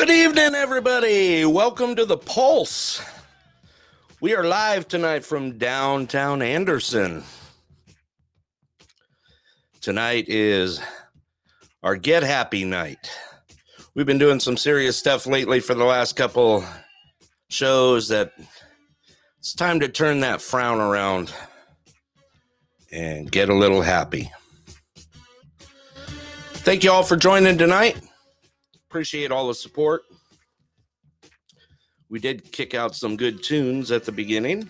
Good evening, everybody. Welcome to the Pulse. We are live tonight from downtown Anderson. Tonight is our Get Happy night. We've been doing some serious stuff lately for the last couple shows that it's time to turn that frown around and get a little happy. Thank you all for joining tonight. Appreciate all the support. We did kick out some good tunes at the beginning.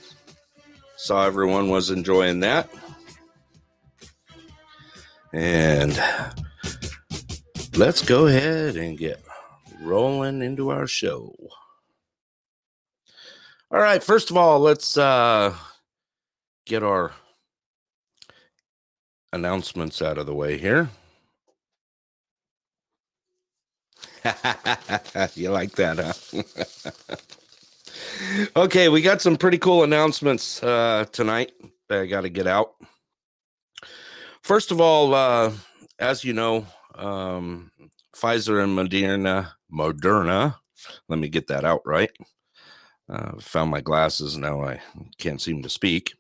Saw everyone was enjoying that. And let's go ahead and get rolling into our show. All right, first of all, let's uh get our announcements out of the way here. you like that, huh? okay, we got some pretty cool announcements uh, tonight that I got to get out. First of all, uh, as you know, um, Pfizer and Moderna, Moderna, let me get that out right. Uh, found my glasses now. I can't seem to speak.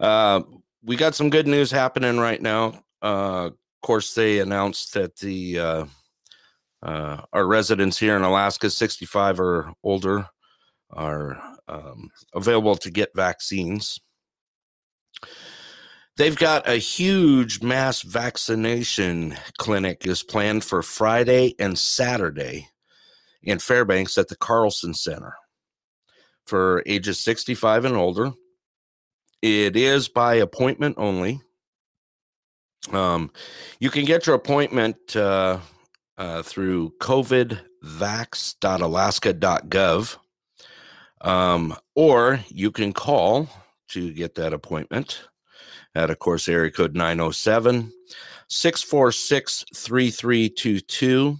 Uh, we got some good news happening right now. Uh, of course, they announced that the uh, our residents here in Alaska, 65 or older, are um, available to get vaccines. They've got a huge mass vaccination clinic is planned for Friday and Saturday in Fairbanks at the Carlson Center for ages 65 and older. It is by appointment only. Um, you can get your appointment uh, uh, through covidvax.alaska.gov, um, or you can call to get that appointment at, of course, area code 907 646 3322.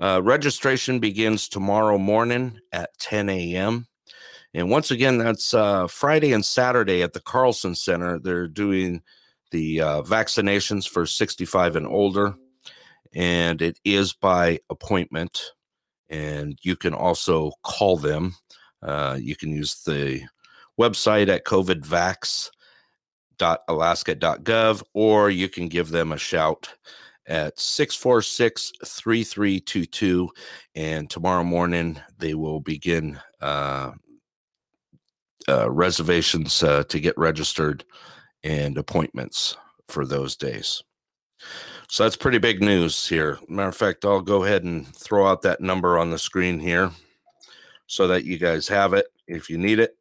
Uh, registration begins tomorrow morning at 10 a.m. And once again, that's uh, Friday and Saturday at the Carlson Center. They're doing the uh, vaccinations for 65 and older, and it is by appointment. And you can also call them. Uh, you can use the website at covidvax.alaska.gov, or you can give them a shout at 646 3322. And tomorrow morning, they will begin uh, uh, reservations uh, to get registered and appointments for those days. So that's pretty big news here. Matter of fact, I'll go ahead and throw out that number on the screen here so that you guys have it if you need it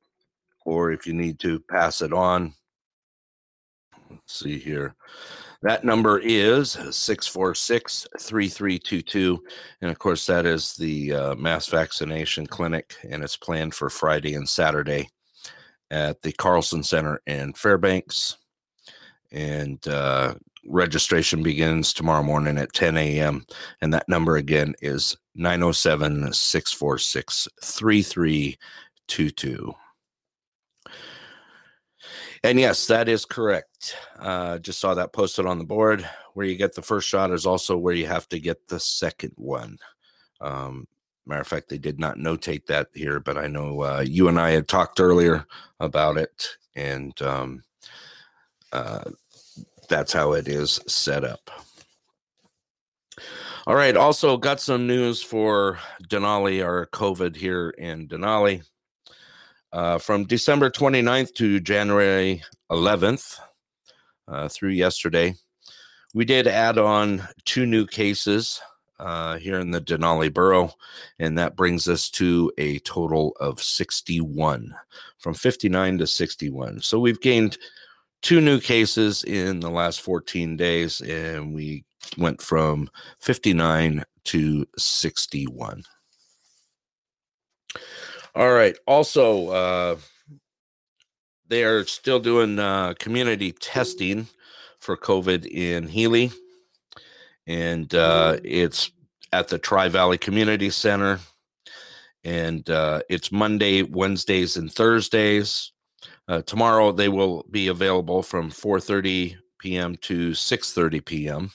or if you need to pass it on. Let's see here. That number is 646 3322. And of course, that is the uh, mass vaccination clinic, and it's planned for Friday and Saturday at the Carlson Center in Fairbanks. And uh, registration begins tomorrow morning at 10 a.m. And that number again is 907 646 3322. And yes, that is correct. Uh, just saw that posted on the board. Where you get the first shot is also where you have to get the second one. Um, Matter of fact, they did not notate that here, but I know uh, you and I had talked earlier about it, and um, uh, that's how it is set up. All right. Also, got some news for Denali, our COVID here in Denali. Uh, from December 29th to January 11th uh, through yesterday, we did add on two new cases uh, here in the Denali borough, and that brings us to a total of 61 from 59 to 61. So we've gained two new cases in the last 14 days, and we went from 59 to 61. All right. Also, uh, they are still doing uh, community testing for COVID in Healy and uh, it's at the Tri Valley Community Center. And uh, it's Monday, Wednesdays, and Thursdays. Uh, tomorrow they will be available from 4:30 p.m. to 6:30 p.m.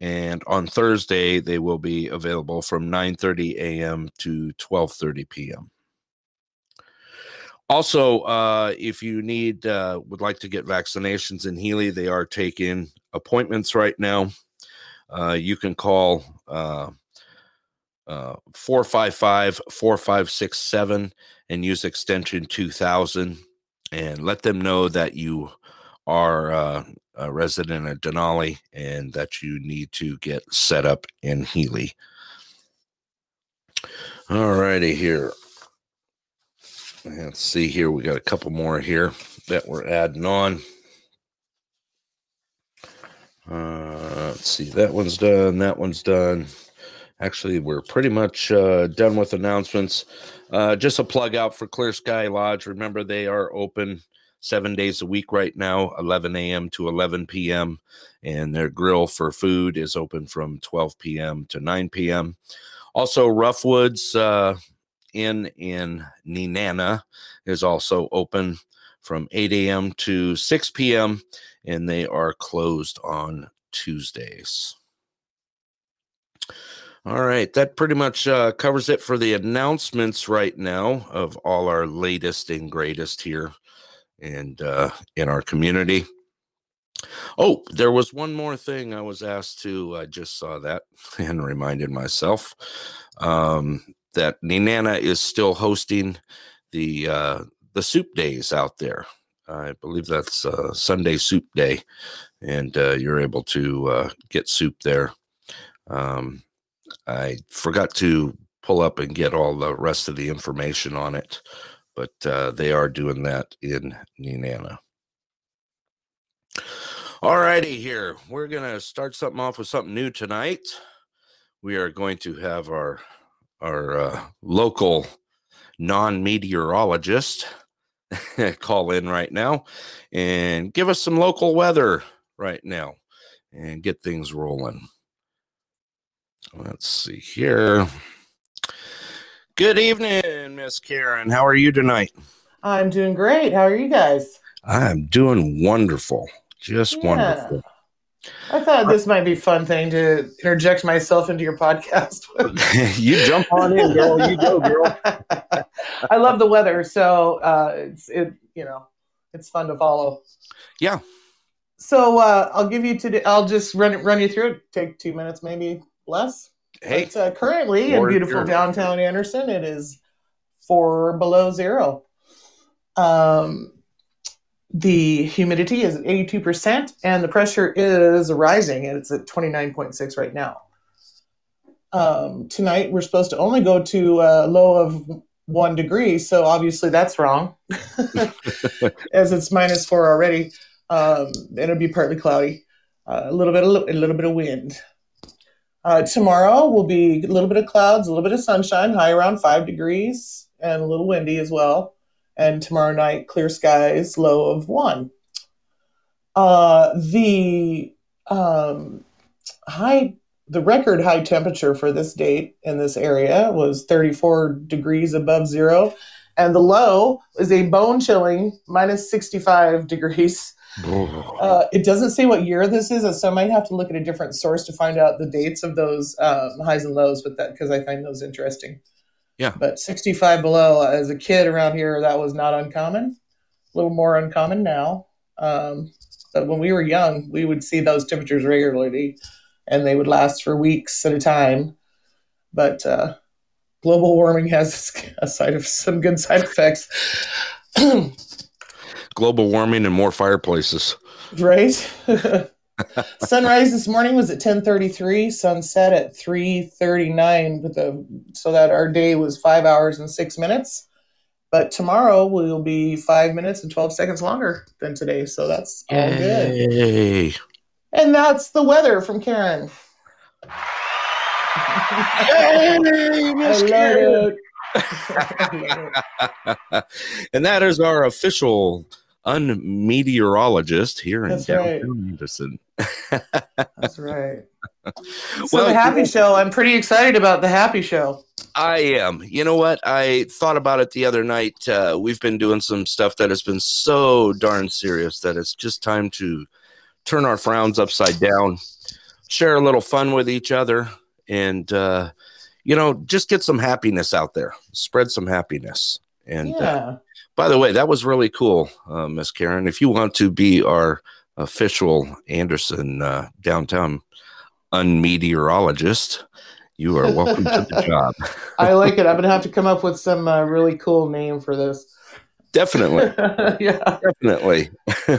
and on Thursday they will be available from 9:30 a.m. to 12:30 p.m. Also, uh, if you need uh, would like to get vaccinations in Healy, they are taking appointments right now. Uh, you can call uh, uh, 455 4567 and use extension 2000 and let them know that you are uh, a resident of Denali and that you need to get set up in Healy. All righty, here. Let's see here. We got a couple more here that we're adding on. Uh, let's see. That one's done. That one's done. Actually, we're pretty much uh, done with announcements. Uh, just a plug out for Clear Sky Lodge. Remember, they are open seven days a week right now, 11 a.m. to 11 p.m. And their grill for food is open from 12 p.m. to 9 p.m. Also, Roughwoods uh, Inn in Nenana is also open from 8 a.m. to 6 p.m. and they are closed on Tuesdays. All right, that pretty much uh, covers it for the announcements right now of all our latest and greatest here and uh, in our community. Oh, there was one more thing I was asked to. I just saw that and reminded myself um, that Nenana is still hosting the uh, the soup days out there. I believe that's uh, Sunday Soup Day, and uh, you're able to uh, get soup there. Um, I forgot to pull up and get all the rest of the information on it, but uh, they are doing that in Nenana. All righty, here we're gonna start something off with something new tonight. We are going to have our our uh, local non-meteorologist call in right now and give us some local weather right now and get things rolling. Let's see here. Good evening, Miss Karen. How are you tonight? I'm doing great. How are you guys? I'm doing wonderful. Just Yeah. wonderful. I thought this might be a fun thing to interject myself into your podcast. with. you jump on in, girl. You go, girl. I love the weather, so uh, it's it you know it's fun to follow. Yeah. So uh, I'll give you today. I'll just run it run you through it. Take two minutes, maybe less. Hey, But, uh, currently in beautiful downtown Anderson, it is four below zero. Um, the humidity is at 82%, and the pressure is rising, and it's at 29.6 right now. Um, tonight, we're supposed to only go to a low of one degree, so obviously that's wrong, as it's minus four already. Um, it'll be partly cloudy, uh, a little bit, of, a little bit of wind. Uh, tomorrow will be a little bit of clouds, a little bit of sunshine, high around five degrees, and a little windy as well. And tomorrow night, clear skies, low of one. Uh, the um, high, the record high temperature for this date in this area was 34 degrees above zero, and the low is a bone chilling minus 65 degrees. Uh, it doesn't say what year this is, so I might have to look at a different source to find out the dates of those um, highs and lows. But that because I find those interesting. Yeah. But 65 below, as a kid around here, that was not uncommon. A little more uncommon now. Um, but when we were young, we would see those temperatures regularly, and they would last for weeks at a time. But uh, global warming has a side of some good side effects. global warming and more fireplaces. right sunrise this morning was at 10:33 sunset at 3:39 with the so that our day was 5 hours and 6 minutes but tomorrow will be 5 minutes and 12 seconds longer than today so that's all good and that's the weather from Karen Yay, Miss Karen. I love it. and that is our official unmeteorologist here in That's right. downtown Anderson. That's right. So Well, the you happy know- show, I'm pretty excited about the happy show. I am. You know what? I thought about it the other night. Uh, we've been doing some stuff that has been so darn serious that it's just time to turn our frowns upside down. share a little fun with each other, and uh, you know, just get some happiness out there, spread some happiness. And uh, yeah. By the way, that was really cool, uh, Miss Karen. If you want to be our official Anderson uh, downtown unmeteorologist, you are welcome to the job. I like it. I'm gonna have to come up with some uh, really cool name for this. Definitely, yeah. definitely.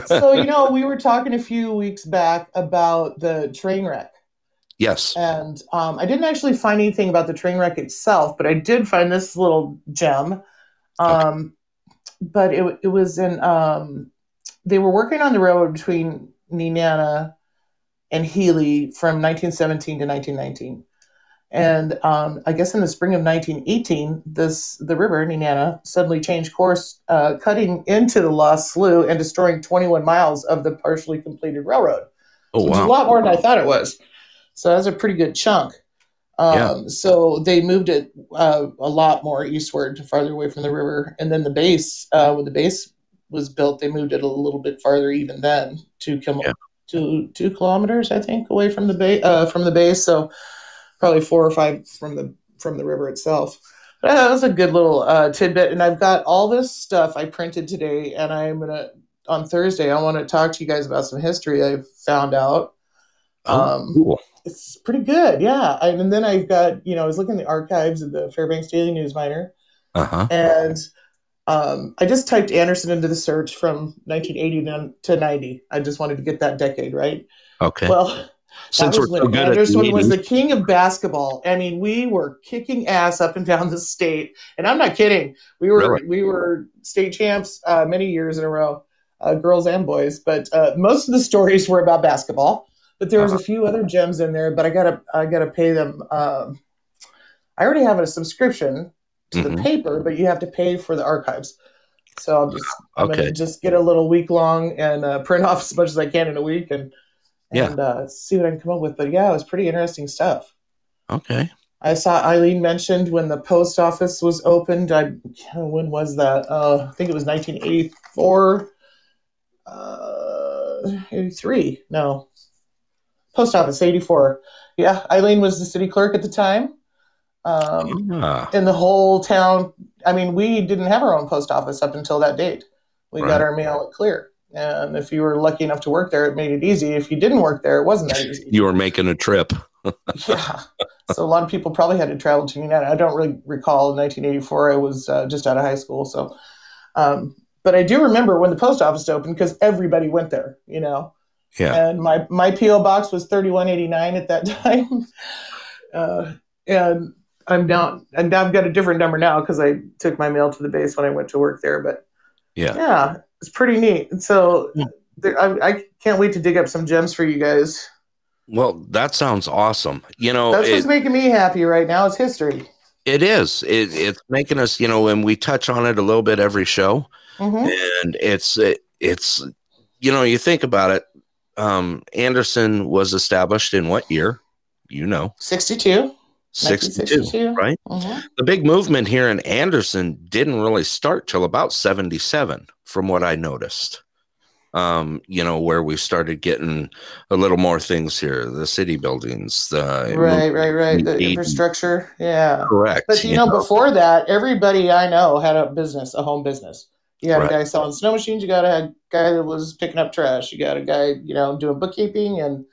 So you know, we were talking a few weeks back about the train wreck, yes. and um, I didn't actually find anything about the train wreck itself, but I did find this little gem. Um, But it it was in um, they were working on the railroad between Nenana and Healy from 1917 to 1919. And um, I guess in the spring of 1918, this the river Nenana suddenly changed course, uh, cutting into the Lost Slough and destroying 21 miles of the partially completed railroad, Oh which is a lot more than I thought it was. So that's a pretty good chunk. Um, Yeah. So they moved it uh, a lot more eastward, farther away from the river, and then the base, uh, when the base was built, they moved it a little bit farther even then, two kil- Yeah. two two kilometers, I think, away from the base uh, from the base. So probably four or five from the from the river itself. But uh, that was a good little uh, tidbit, and I've got all this stuff I printed today, and I'm gonna on Thursday. I want to talk to you guys about some history I've found out. Oh, Um, cool. It's pretty good, yeah. I, and then I've got you know I was looking at the archives of the Fairbanks Daily News Miner, Uh huh. and um, I just typed Anderson into the search from 1980 to- to 90. I just wanted to get that decade right. Okay. Well, Since we're was so good at Anderson the was the king of basketball. I mean, we were kicking ass up and down the state, and I'm not kidding. We were Really? we were state champs uh, many years in a row, uh, girls and boys. But uh, most of the stories were about basketball. But there was a Uh-huh. few other gems in there. But I gotta I gotta pay them. Um, I already have a subscription to the Mhm. paper, but you have to pay for the archives. So I'll just I'm Okay. gonna just get a little week long and uh, print off as much as I can in a week and Yeah. and uh, see what I can come up with. But yeah, it was pretty interesting stuff. Okay. I saw Eileen mentioned when the post office was opened. I when was that? Uh, I think it was 1984, uh, 83. No, post office 84. Yeah, Eileen was the city clerk at the time. Um, Ah, in the whole town. I mean, we didn't have our own post office up until that date. We Right. got our mail at Clear. And if you were lucky enough to work there, it made it easy. If you didn't work there, it wasn't that easy. you were making a trip. yeah. So a lot of people probably had to travel to United. I don't really recall in 1984. I was uh, just out of high school. So, um, but I do remember when the post office opened because everybody went there, you know. Yeah. And my my PO box was 3189 at that time. Uh, and I'm down, and I've got a different number now because I took my mail to the base when I went to work there. But Yeah. yeah, it's pretty neat. And so Yeah. there, I, I can't wait to dig up some gems for you guys. Well, that sounds awesome. You know, That's it, what's making me happy right now. Is history. it is. It, it's making us, you know, and we touch on it a little bit every show, hmm and it's it, it's you know, you think about it. Um, Anderson was established in what year? You know, 62. 62, 1962. right? Mhm. The big movement here in Anderson didn't really start till about 77, from what I noticed. Um, you know, where we started getting a little more things here, the city buildings, the Right, right, right. The infrastructure. Yeah. correct. But you know, before that, everybody I know had a business, a home business. You had Right. a guy selling snow machines. You got a guy that was picking up trash. You got a guy, you know, doing bookkeeping, and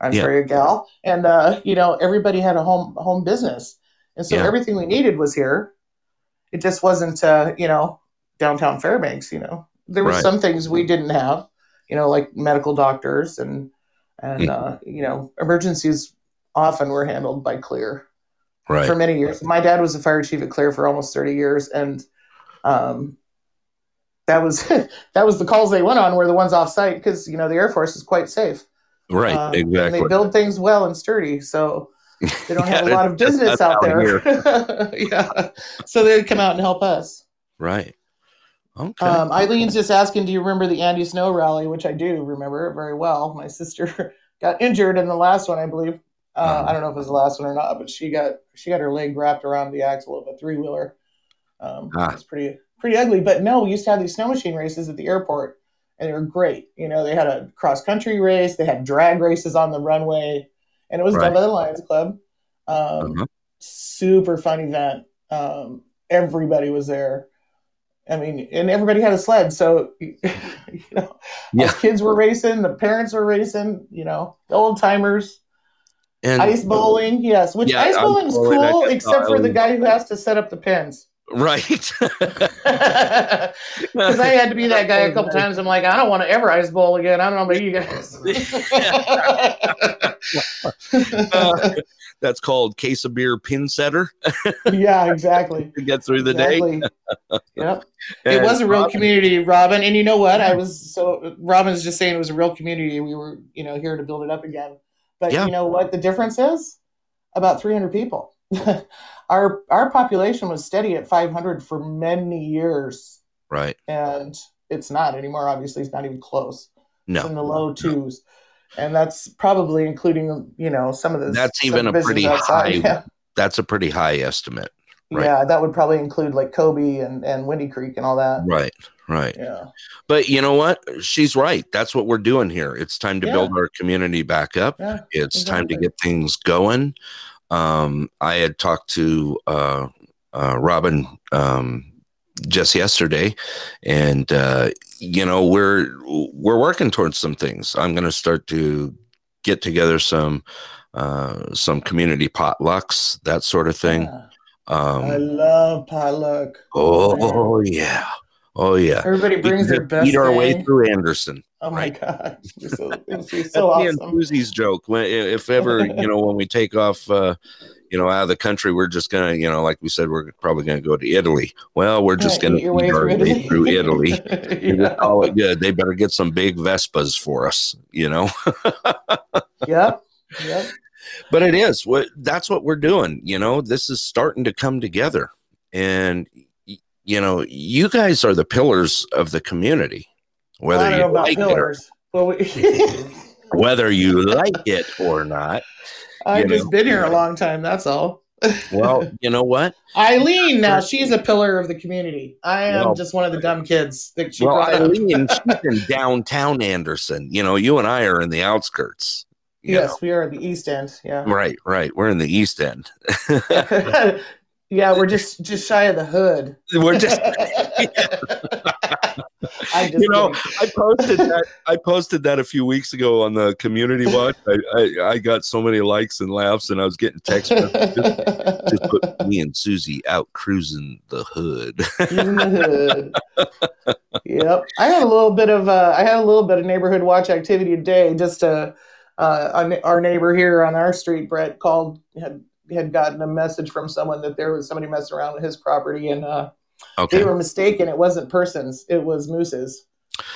I'm Yeah. sorry, a gal. And uh, you know, everybody had a home home business, and so Yeah. everything we needed was here. It just wasn't, uh, you know, downtown Fairbanks. You know, there were Right. some things we didn't have. You know, like medical doctors and and Mhm. uh, you know, emergencies often were handled by Clear right. for many years. My dad was a fire chief at Clear for almost 30 years, and um, that was that was the calls they went on were the ones off site because you know the Air Force is quite safe. Right, Um, And exactly. they build things well and sturdy, so they don't have a lot of business that's out there. yeah, so they'd come out and help us. Right. Okay. Um, Eileen's just asking, do you remember the Andy Snow rally? Which I do remember very well. My sister got injured in the last one, I believe. Uh, Uh-huh. I don't know if it was the last one or not, but she got she got her leg wrapped around the axle of a three wheeler. Um, Ah. It's pretty pretty ugly. But no, we used to have these snow machine races at the airport, and they were great. You know, they had a cross country race, they had drag races on the runway. and it was Right. done by the Lions Club. Um, Uh-huh. Super fun event. Um, everybody was there. I mean, and everybody had a sled, so you know, Yeah. kids were racing, the parents were racing. You know, the old timers. And Ice bowling, yes. Which Yeah, ice bowling is cool, except for the guy who has to set up the pins. Right. Because I had to be that guy a couple times. I'm like, I don't want to ever ice bowl again. I don't know about you guys. Uh, that's called case of beer pin setter yeah, exactly. to get through the day. exactly. Yep. It was a real Robin- community, Robin. And you know what? I was so Robin's just saying it was a real community. We were, you know, here to build it up again. But Yeah. you know what the difference is? About 300 people. our our population was steady at 500 for many years, Right. and it's not anymore. Obviously, it's not even close. It's in the low twos. And that's probably including, you know, some of the That's even a pretty outside. high-. That's a pretty high estimate. Right. yeah, that would probably include like Kobe and, and Windy Creek and all that. Right. Right. Yeah. But you know what? She's right. That's what we're doing here. It's time to Yeah. build our community back up. Yeah. It's time to get things going. Um, I had talked to uh, uh, Robin um, just yesterday, and uh, you know we're we're working towards some things. I'm going to start to get together some uh, some community potlucks, that sort of thing. Yeah. I Um, love potluck. oh yeah, oh yeah. Everybody brings their best Eat our way through Anderson. Oh my right? god, so, so That's me and awesome. Susie's joke. When, if ever, you know, when we take off, uh, you know, out of the country, we're just gonna, you know, like we said, we're probably gonna go to Italy. Well, we're just gonna eat eat our through way Italy. through Italy. Yeah. call it good. They better get some big Vespas for us, you know. Yep. Yep. but it is what that's what we're doing. You know, this is starting to come together, and you know, you guys are the pillars of the community. Whether you know like it, or. We, whether you like it or not. I've just know. been here a long time. That's all. Well, you know what? Eileen, now she's a pillar of the community. I am Well- just one of the dumb kids that she well, brought. Eileen, she's in downtown Anderson. You know, you and I are in the outskirts. Yes, we are at the East End. Yeah. Right, right. We're in the East End. Yeah, we're just just shy of the hood. We're just just you know. I posted that I posted that a few weeks ago on the community watch. I, I, I got so many likes and laughs and I was getting text messages. Just put me and Susie out cruising the hood. in the hood. Yep. I had a little bit of uh, I had a little bit of neighborhood watch activity today. Just uh, uh, our our neighbor here on our street, Brett, called had had gotten a message from someone that there was somebody messing around with his property, and uh, Okay. they were mistaken. It wasn't persons; it was mooses.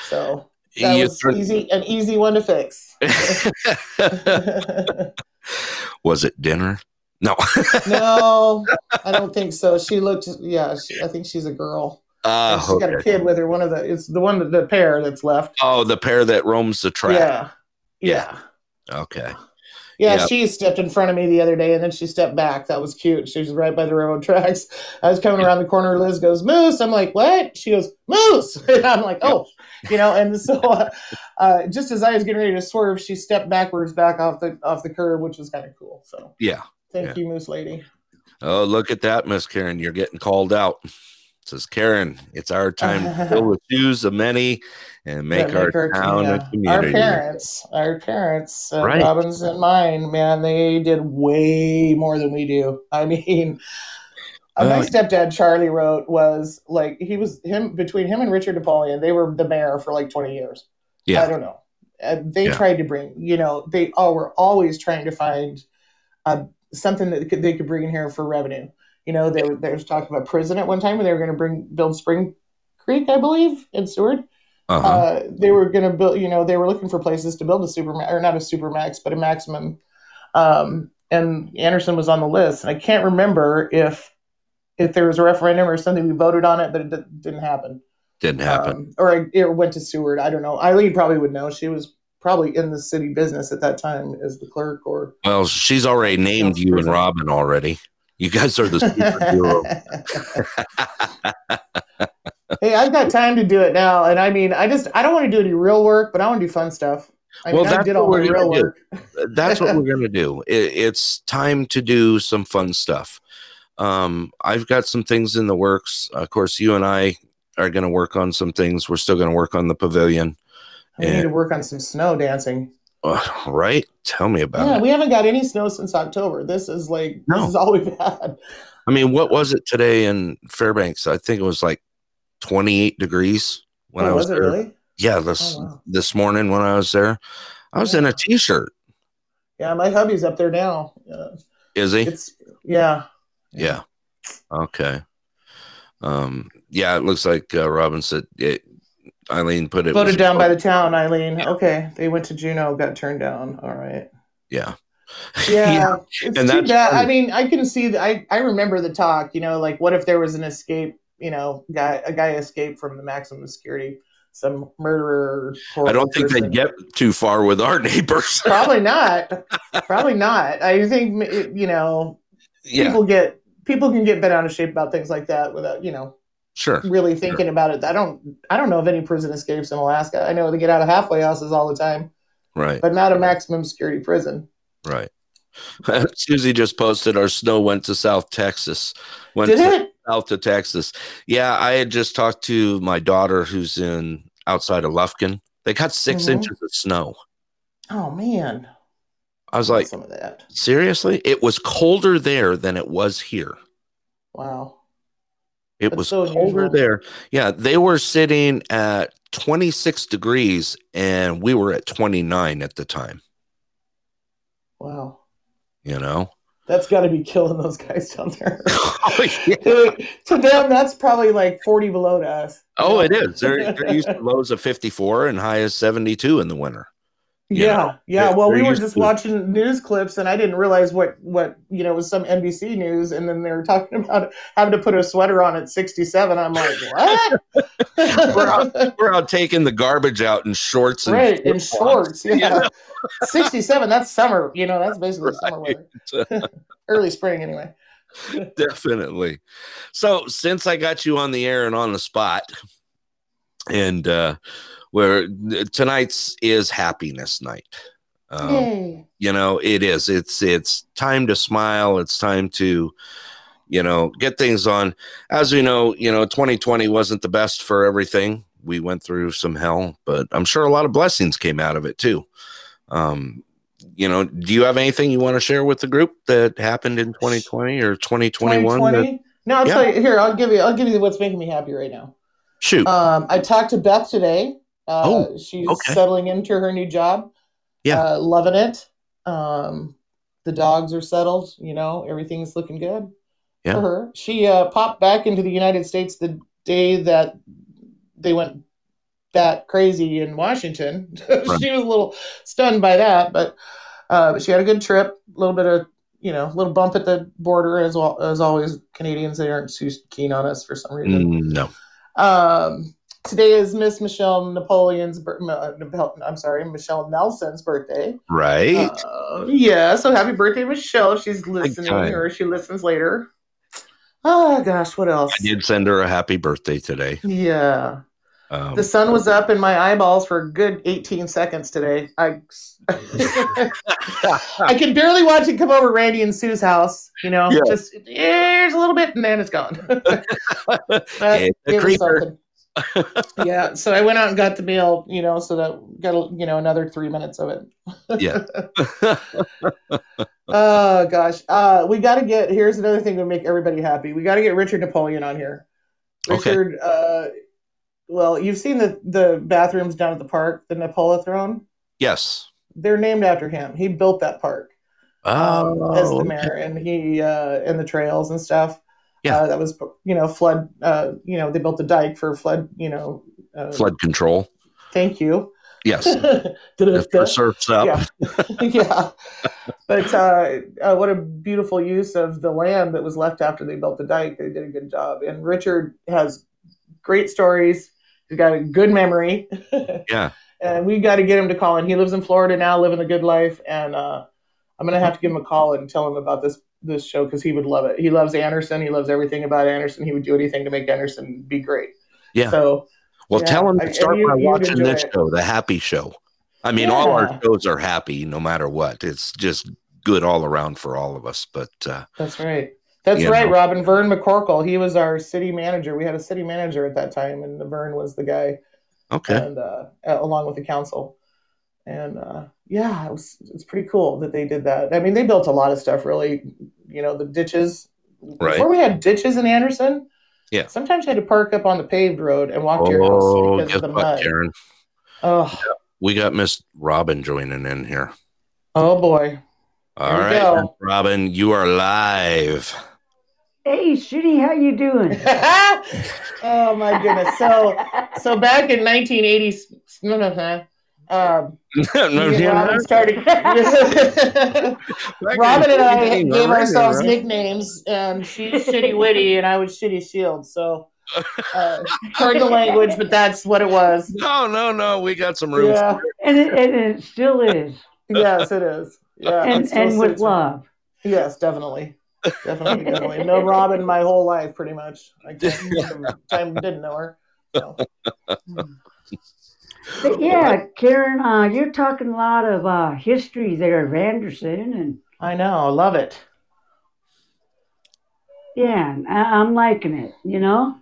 So that You was threw- easy, an easy one to fix. was it dinner? No. no, I don't think so. She looked, yeah, she, I think she's a girl. Uh, she's got a kid with her. One of the, it's the one, the pair that's left. Oh, the pair that roams the track. Yeah. Yeah. Yeah. Okay. Yeah, Yeah. she stepped in front of me the other day and then she stepped back. That was cute. She was right by the railroad tracks. I was coming around the corner. Liz goes, Moose. I'm like, what? She goes, Moose. And I'm like, oh, you know, and so uh, uh, just as I was getting ready to swerve, she stepped backwards back off the off the curb, which was kind of cool. So Yeah. thank you, Moose Lady. Oh, look at that, Miss Karen. You're getting called out. Says Karen, it's our time to fill the shoes of many and make, Yeah, our, town yeah. a community. Our parents, our parents, uh, Right. Robin's and mine, man, they did way more than we do. I mean, uh, my stepdad Charlie wrote was like he was him between him and Richard Napoleon. They were the mayor for like twenty years. Yeah, I don't know. Uh, they Yeah. tried to bring, you know, they all were always trying to find uh, something that they could, they could bring in here for revenue. You know, there, there was talk about prison at one time where they were going to bring build Spring Creek, I believe, in Seward Uh-huh. uh, they were going to build, you know, they were looking for places to build a super or not a super max, but a maximum. Um, and Anderson was on the list, and I can't remember if if there was a referendum or something we voted on it, but it d- didn't happen. Didn't happen. Um, or it- it went to Seward. I don't know. Eileen probably would know. She was probably in the city business at that time as the clerk or. well, she's already named you and. Robin already. You guys are the superhero. hey, I've got time to do it now, and I mean, I just I don't want to do any real work, but I want to do fun stuff. I Well, mean, I that's did what all we're real gonna do. work. That's what we're gonna do. It, it's time to do some fun stuff. Um, I've got some things in the works. Of course, you and I are gonna work on some things. We're still gonna work on the pavilion. We need to work on some snow dancing. Uh, right? Tell me about Yeah, it. we haven't got any snow since October. This is like No. this is all we've had. I mean, what was it today in Fairbanks? I think it was like 28 degrees when Oh, I was, was it there. really? Yeah, this Oh, wow. this morning when I was there, I was in a t-shirt. Yeah, my hubby's up there now. Uh, Is he? it's yeah. Yeah. Okay. Um. Yeah, it looks like uh, Robin said it. Eileen put it. Voted down by the town, Eileen. Yeah. Okay, they went to Juneau, got turned down. All right. Yeah. Yeah, it's and too bad. I mean, I can see that. I I remember the talk. You know, like what if there was an escape? You know, guy a guy escaped from the maximum security, some murderer. I don't think they person. get too far with our neighbors. Probably not. Probably not. I think you know yeah. people get people can get bent out of shape about things like that without you know Sure. really thinking about it. I don't I don't know of any prison escapes in Alaska. I know they get out of halfway houses all the time, Right. but not a maximum security prison. Right. Susie just posted our snow went to South Texas. Went Did to it? south to Texas. Yeah, I had just talked to my daughter who's in outside of Lufkin. They got 6 Mhm. inches of snow. Oh man, I was like, some of that. seriously? It was colder there than it was here. Wow. It That's was so colder there. Yeah, they were sitting at 26 degrees and we were at 29 at the time, Wow. you know? That's got to be killing those guys down there. oh, yeah. to them, that's probably like 40 below to us. Oh, it is. They're, they're used to lows of 54 and high as 72 in the winter. You Yeah, know, yeah. Well, we were just to- watching news clips, and I didn't realize what what you know was some NBC news, and then they were talking about having to put a sweater on at 67. I'm like, what? We're out, we're out taking the garbage out in shorts and right in flip-flops. shorts. Yeah, 67. That's summer. You know, that's basically summer weather. Early spring, anyway. Definitely. So since I got you on the air and on the spot, and uh where tonight's is happiness night. Um, you know, it is. It's it's time to smile. It's time to, you know, get things on. As we know, you know, 2020 wasn't the best for everything. We went through some hell, but I'm sure a lot of blessings came out of it too. Um, you know, do you have anything you want to share with the group that happened in 2020 or 2021? that- No, I'll Yeah. tell you. Here, I'll give you. I'll give you what's making me happy right now. Shoot. Um, I talked to Beth today. Uh, Oh, she's okay. settling into her new job. Yeah. uh, loving it. Um, the dogs are settled. You know, everything's looking good Yeah. for her. She uh, popped back into the United States the day that they went that crazy in Washington. she was a little stunned by that, but uh, but she had a good trip. A little bit of you know, a little bump at the border as well as always. Canadians they aren't too keen on us for some reason. Mm, no. Um, today is Miss Michelle Napoleon's. uh, I'm sorry, Michelle Nelson's birthday. Right. Uh, yeah, so happy birthday, Michelle. If she's listening or she listens later. Oh gosh, what else? I did send her a happy birthday today. Yeah, Um, the sun was up in my eyeballs for a good 18 seconds today. I I can barely watch it come over Randy and Sue's house. You know, Yeah. just there's a little bit and then it's gone. But It's a it creeper. yeah, so I went out and got the meal, you know, so that got a- you know another three minutes of it. yeah. Oh gosh, uh, we got to get. Here's another thing to make everybody happy. We got to get Richard Napoleon on here. Okay. Richard, uh, well, you've seen the the bathrooms down at the park, the Napoleon. Throne? Yes. They're named after him. He built that park um, Oh, as the okay. mayor, and he uh, and the trails and stuff. Yeah. uh, that was you know flood. Uh, you know they built a dike for flood. You know, uh, flood control. Thank you. Yes. The surf's up. yeah, yeah. But uh, uh, what a beautiful use of the land that was left after they built the dike. They did a good job. And Richard has great stories. He's got a good memory. Yeah. and we got to get him to call in. He lives in Florida now, living a good life. And uh, I'm gonna have to give him a call and tell him about this this show because he would love it. He loves Anderson. He loves everything about Anderson. He would do anything to make Anderson be great. Yeah. So Well, Yeah, tell him to start you- by you watching this it. show, The Happy Show. I mean, all our shows are happy no matter what. It's just good all around for all of us. But uh, That's right. That's right, know. Robin. Vern McCorkle. He was our city manager. We had a city manager at that time, and Vern was the guy, okay, and uh, along with the council. And uh, yeah, it was it's pretty cool that they did that. I mean, they built a lot of stuff. Really, you know, the ditches. Right. Before we had ditches in Anderson. Yeah. Sometimes you had to park up on the paved road and walk to your oh, house because of the what, mud. Karen? Oh, We got Miss Robin joining in here. oh boy. All we right, Robin, you are live. Hey, Shitty, how you doing? oh my goodness. So so back in 1980, no, no, no. Um, No, me and yeah, Robin started. Robin and I gave ourselves nicknames, and she's Shitty Witty, and I was Shitty Shield. So, uh, pardon the language, but that's what it was. No, no, no. We got some room. Yeah. and, it, and it still is. Yes, it is. Yeah, and and with suits me. love. Yes, definitely. Definitely, definitely. Known Robin my whole life, pretty much. I time didn't know her. So. But yeah, Karen, uh, you're talking a lot of uh, history there of Anderson, and I know, I love it. yeah, I, I'm liking it. You know,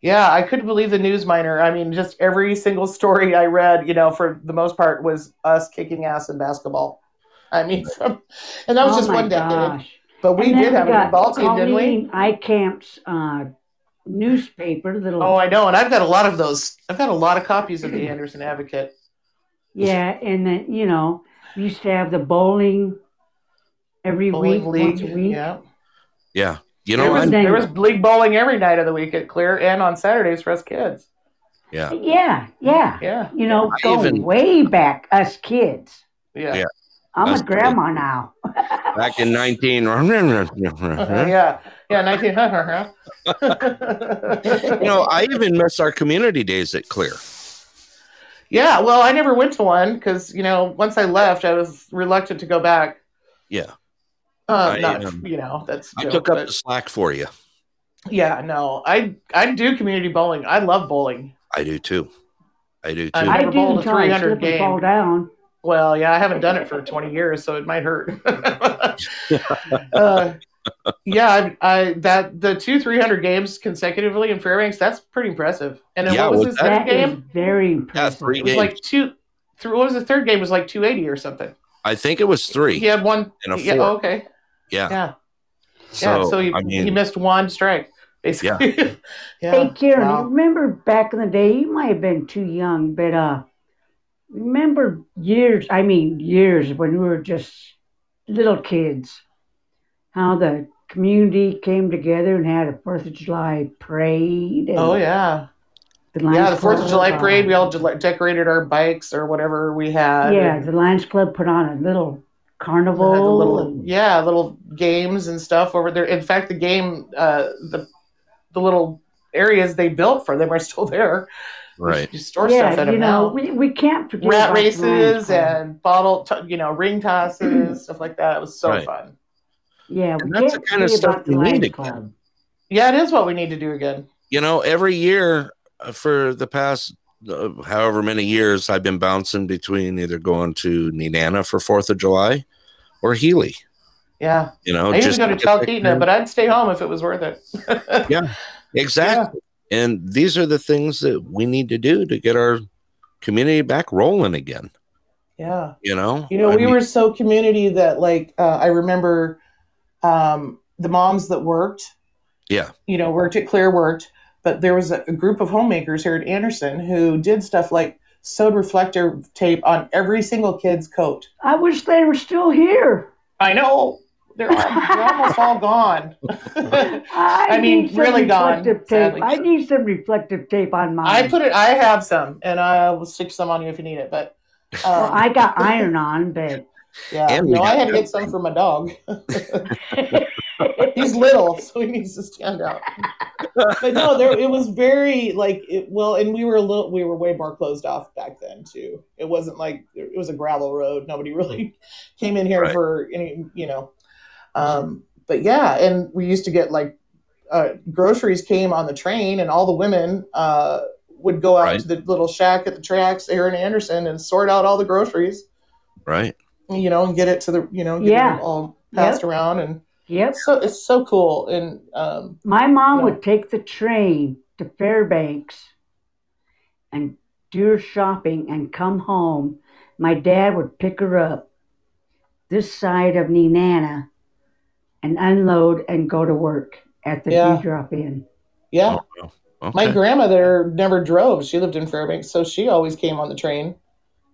Yeah, I couldn't believe the news miner. I mean, just every single story I read, you know, for the most part, was us kicking ass in basketball. I mean, from, and that was oh just one decade. But we did have a ball team, didn't we? Colleen Eichamp's uh, newspaper, little Oh, I know, and I've got a lot of those. I've got a lot of copies of the Anderson Advocate. yeah, and then you know, we used to have the bowling every Bowling week, league. once a week. Yeah, Yeah. You there know, was, there was league bowling every night of the week at Clear, and on Saturdays for us kids. yeah. Yeah, yeah. Yeah, You know, I going even- way back, us kids. yeah, Yeah. I'm Us a grandma now. Back in 19. Uh, yeah, yeah. Nineteen. you know, I even miss our community days at Clear. Yeah, well, I never went to one because you know once I left, I was reluctant to go back. Yeah. Uh, I, not um, you know that's a I joke, took up but- the slack for you. yeah, no, I I do community bowling. I love bowling. I do too. I do too. I I never do bowled a 300 slip game. fall down. Well, yeah, I haven't done it for 20 years, so it might hurt. uh, yeah, I, I that the two 300 games consecutively in Fairbanks, that's pretty impressive. And then Yeah, what was was his third That is game? very impressive. three It was games. like two. Three, what was the third game? It was like 280 or something. I think it was three. He had one. And a yeah, four. okay. Yeah. Yeah. So, yeah. So he, I mean, he missed one strike, basically. Yeah. Hey, Karen, Wow. you remember back in the day, you might have been too young, but uh, remember years, I mean, years when we were just little kids, how the community came together and had a Fourth of July parade. And Oh yeah. The Yeah, the Fourth of July parade. We all de- decorated our bikes or whatever we had. Yeah, and the Lions Club put on a little carnival. had the little, and- yeah, little games and stuff over there. In fact, the game, uh, the the little areas they built for them are still there. right. You store stuff yeah, in you know, now. we, we can't forget Rat about the Lions races and bottle, t- you know, ring tosses, stuff like that. It was so Right. fun. Yeah, And that's the kind of stuff we need Lions again. Club. Yeah, it is what we need to do again. You know, every year uh, for the past uh, however many years, I've been bouncing between either going to Nenana for Fourth of July or Healy. Yeah, You know, I used to go to get Talkeetna, but I'd stay home if it was worth it. Yeah. Exactly. And these are the things that we need to do to get our community back rolling again. yeah. You know, You know, I we mean, were so community that, like, uh, I remember um, the moms that worked, yeah, you know, worked at Clear worked, but there was a, a group of homemakers here at Anderson who did stuff like sewed reflector tape on every single kid's coat. I wish they were still here. I know they're, all, they're almost all gone. I, I mean, need some really gone, reflective tape. I need some reflective tape on mine. I put it. I have some, and I will stick some on you if you need it. But um, well, I got iron on, but yeah, And no, I had to get some for my dog. He's little, so he needs to stand out. but no, there it was very like it, well, and we were a little, we were way more closed off back then too. It wasn't like it was a gravel road. Nobody really came in here Right. for any, you know. Um, but yeah, and we used to get like uh, groceries came on the train, and all the women uh, would go out Right. to the little shack at the tracks, Aaron Anderson, and sort out all the groceries, Right. You know, and get it to the, you know, get Yeah. it all passed around. And Yep. so it's so cool. And um, My mom Yeah. would take the train to Fairbanks and do her shopping and come home. My dad would pick her up this side of Nenana and unload and go to work at the Yeah. D drop in. yeah, Oh, Okay. my grandmother never drove. She lived in Fairbanks, so she always came on the train.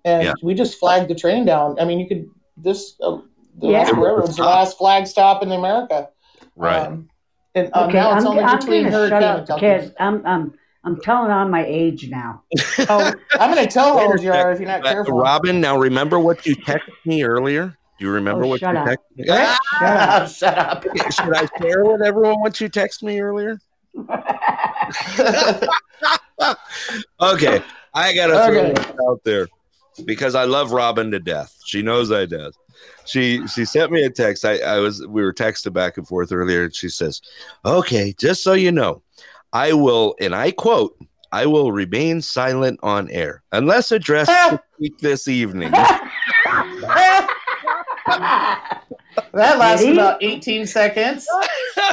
And Yeah. we just flagged the train down. I mean, you could, this, uh, the Yeah. Alaska Railroad's the last flag stop in America. right. Um, and um, Okay, now it's I'm, only I'm between gonna Hurricane and up Tucson. because I'm I'm I'm telling on my age now. Oh, I'm going to tell how Wait old you are if you're not Uh, careful. Robin, now remember what you texted me earlier? Do you remember Oh, what shut you up. texted me? Shut up. Ah, Shut up. Should I share with everyone what you texted me earlier? okay, I gotta throw Okay. this out there because I love Robin to death. She knows I do. She she sent me a text. I, I was we were texting back and forth earlier, and she says, "Okay, just so you know, I will," and I quote, "I will remain silent on air unless addressed this evening." that lasted Ready? about 18 seconds.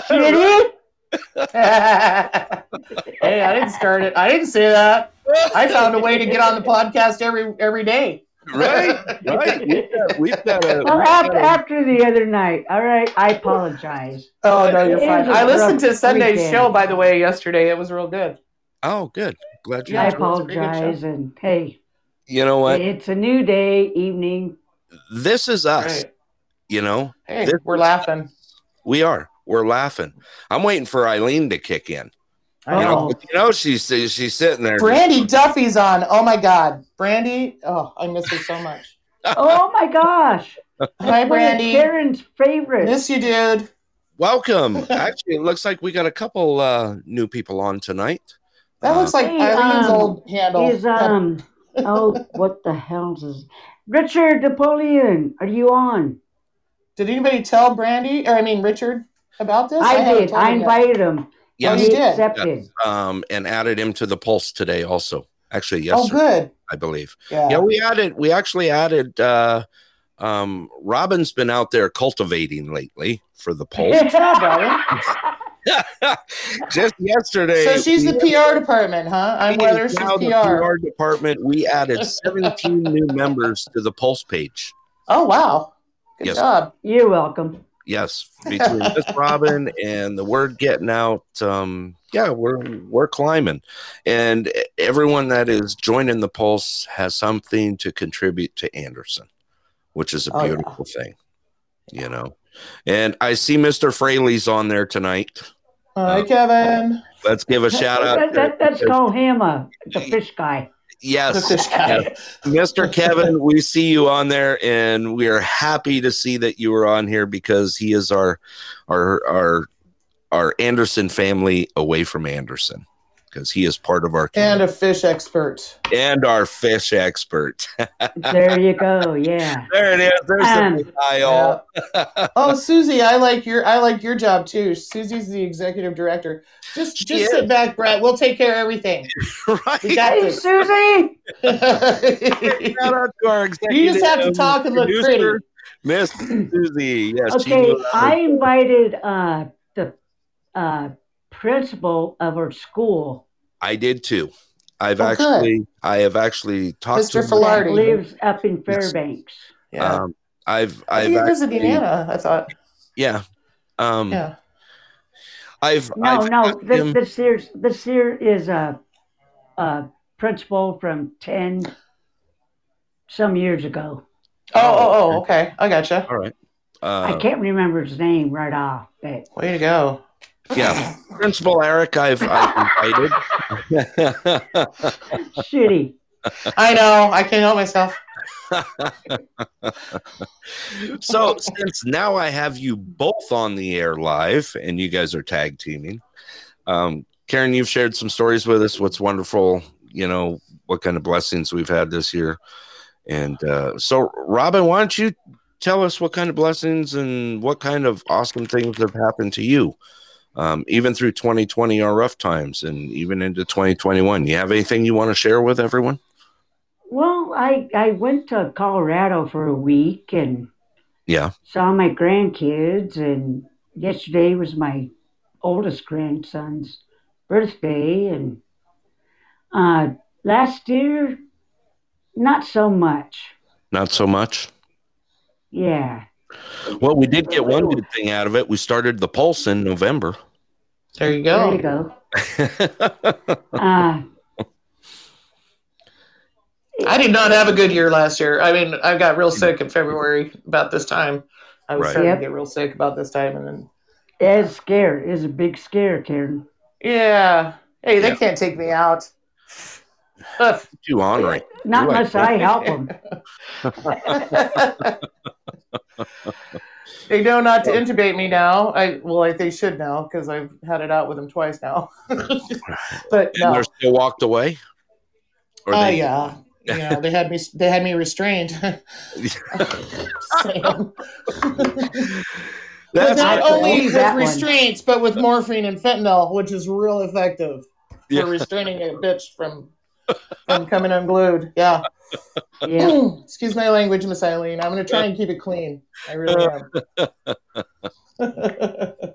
Shitty? hey, I didn't start it. I didn't say that. I found a way to get on the podcast every every day. right, right. We've got, we've got a. Well, after, after the other night, all right, I apologize. Oh no, you're fine. was a I listened to Sunday's weekend. show by the way yesterday. It was real good. oh, good. Glad you. I Yeah, it was a pretty good apologize, and hey, You know what? it's a new day, evening. This is us. Right. You know, Hey, This we're is- laughing. we are. We're laughing. I'm waiting for Eileen to kick in. I You know, Oh. you know she's she's sitting there. Brandy Duffy's on. Oh my God, Brandy. Oh, I miss her so much. Oh my gosh! Hi, Brandy. Karen's favorite. Miss you, dude. Welcome. Actually, it looks like we got a couple uh, new people on tonight. That looks like Hey, Eileen's um, old handle. is um oh what the hell is Richard Napoleon? Are you on? Did anybody tell Brandy or I mean Richard about this? I, haven't did. I him yet. invited him. Yes, you he did? accepted. um, and added him to the pulse today. Also, actually, Oh, good. I believe. Yeah. Yeah, we added. We actually added. Uh, um, Robin's been out there cultivating lately for the pulse. Good job, Robin. Just yesterday. So she's the we- PR department, huh? I'm we Weather. is She's now the PR. PR department. We added 17 new members to the Pulse page. Oh wow. Good Yes. job. You're welcome. Yes, between this Robin and the word getting out, um, yeah, we're we're climbing, and everyone that is joining the Pulse has something to contribute to Anderson, which is a Oh, yeah. beautiful thing, you know. And I see Mr. Fraley's on there tonight. Hi, Kevin. Let's give a shout out. Let, to- let, let's call him uh, the fish guy. Yes. Mr. Kevin, we see you on there, and we are happy to see that you are on here because he is our our our our Anderson family away from Anderson because he is part of our And a fish expert. and our fish expert. There you go. Yeah. there it is. There's Um, the hi all. Oh, Susie, I like your I like your job too. Susie's the executive director. Just She just is. sit back, Brett. We'll take care of everything. We right. got Hey, this. Susie. Shout out to our executive. You just have to talk and look producer, Miss Susie. Yes. Okay, knew. I invited uh, the uh, principal of our school I did too. I've Oh, good. actually I have actually talked Mr. to him. Filardi. that lives up in Fairbanks. yeah. Um, I've I I've think you're visiting actually- Anna, I thought. Yeah. Um Yeah. I've No, I've no, asked this, him- this here, this here is a, a principal from ten some years ago. Oh, oh, oh, okay. I gotcha. all right. I Uh, can't remember his name right off, but Way to go. Yeah. Principal Eric I've, I've invited. shitty. I know. I can't help myself. so since now I have you both on the air live and you guys are tag teaming, um, Karen, you've shared some stories with us. What's wonderful, you know, what kind of blessings we've had this year. And uh, so, Robin, why don't you tell us what kind of blessings and what kind of awesome things have happened to you um, even through 2020 are rough times and even into 2021. You have anything you want to share with everyone? Well, I I went to Colorado for a week and Yeah. saw my grandkids, and yesterday was my oldest grandson's birthday, and uh, last year, not so much. Not so much. Yeah, Well, we did get one good thing out of it. We started the Pulse in November. There you go. there you go. go. Uh, I did not have a good year last year. I mean, I got real sick in February about this time. I was Right. starting Yep. to get real sick about this time, and then it's scare. It's a big scare, Karen. yeah. Hey, they Yeah. can't take me out. Ugh. Too honoring. Not You're unless like, I help them. they know not to intubate me now. I well, like they should now because I've had it out with them twice now. but And no, they're still walked away. Or oh they- yeah, you know they had me. They had me restrained. Saying. But That's not not- only only with that one. restraints, but with morphine and fentanyl, which is real effective Yeah. for restraining a bitch from from coming unglued. Yeah. Yeah. Excuse my language, Miss Eileen. I'm going to try and keep it clean. I really am.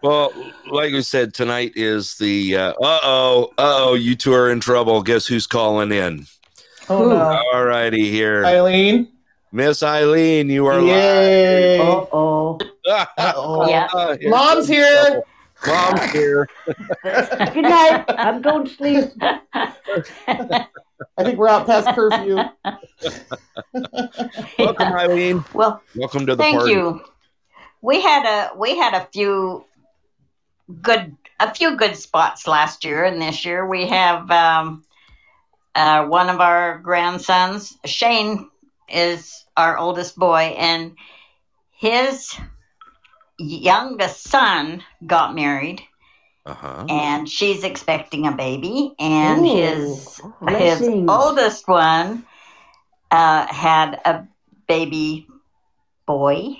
Well, like we said, tonight is the uh oh, uh oh, you two are in trouble. Guess who's calling in? oh no, All righty here. Eileen. Miss Eileen, you are Yay! Uh oh. live. Uh-oh. Yeah. Mom's some here. Trouble. Mom's here. Good night. I'm going to sleep. I think we're out past curfew. Welcome, Eileen. Well, Welcome to the thank party. you. We had a we had a few good a few good spots last year, and this year we have um, uh, one of our grandsons. Shane is our oldest boy, and his youngest son got married, Uh-huh. and she's expecting a baby, and Ooh. his his oldest one uh, had a baby boy.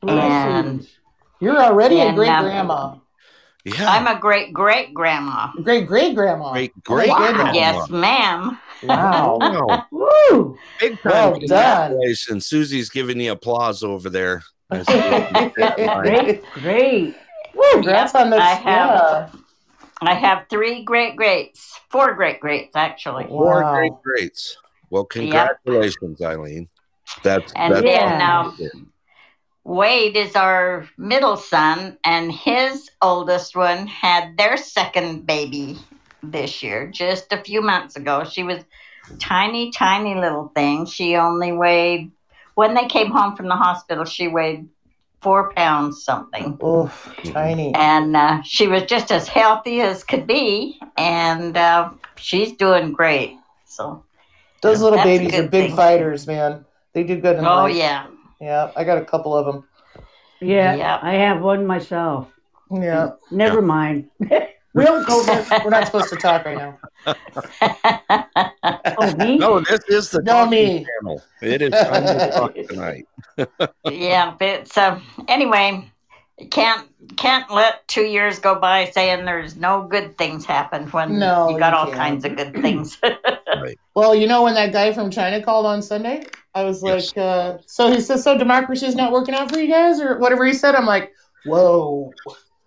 Blessings. You're already a great um, grandma. Yeah. I'm a great great grandma. Great great grandma. Great Oh great goodness. grandma. Yes, ma'am. Wow. Wow. Woo! Big time. Well done. Congratulations. Susie's giving you applause over there. I see. Great, great. Congrats on this. I have- yeah. I have three great greats, four great greats actually. Four Wow. great greats. Well, congratulations, Eileen. That's And that's then Yeah. um, Wade is our middle son, and his oldest one had their second baby this year, just a few months ago. She was tiny, tiny little thing. She only weighed, when they came home from the hospital, she weighed four pounds something. Oof, tiny. And uh, she was just as healthy as could be, and uh, she's doing great. So, Those little babies are big thing. fighters, man. They do good in oh, life. yeah. Yeah, I got a couple of them. Yeah, Yep. I have one myself. Yeah, Never mind. we don't go there. we're not supposed to talk right now. Oh, me? No, this is the No, me. channel. It is time to talk tonight. yeah, but it's uh, anyway. Can't can't let two years go by saying there's no good things happen when No, you got you all can't. kinds of good things. Well, you know when that guy from China called on Sunday, I was Yes. like, uh, so he says, so democracy is not working out for you guys, or whatever he said. I'm like, whoa.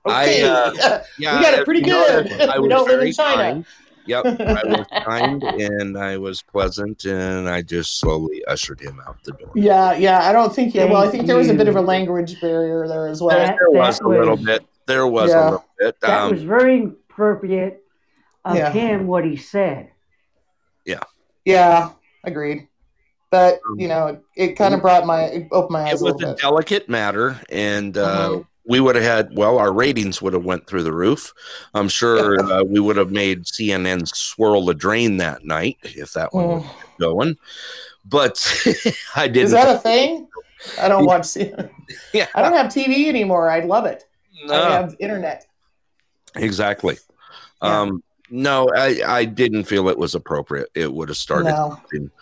I, uh, Yeah, We got it pretty you know, good. I We don't live in China. kind. Yep, I was kind and I was pleasant, and I just slowly ushered him out the door. yeah, yeah. I don't think. well, I think there was a bit of a language barrier there as well. There, That- there was a little was- bit. There was Yeah. a little bit. That Um, was very appropriate of Yeah. him, what he said. Yeah, Yeah. agreed. But Um, you know, it, it kind of brought my it opened my eyes it a was little a bit. delicate matter, and uh, Mhm. We would have had well, our ratings would have went through the roof. I'm sure uh, we would have made CNN swirl the drain that night if that one was Mm. going. But I didn't. Is that a thing? I don't watch. C- yeah, I don't have TV anymore. I'd love it. no. I have internet. Exactly. Yeah. Um, no, I, I didn't feel it was appropriate. It would have started No.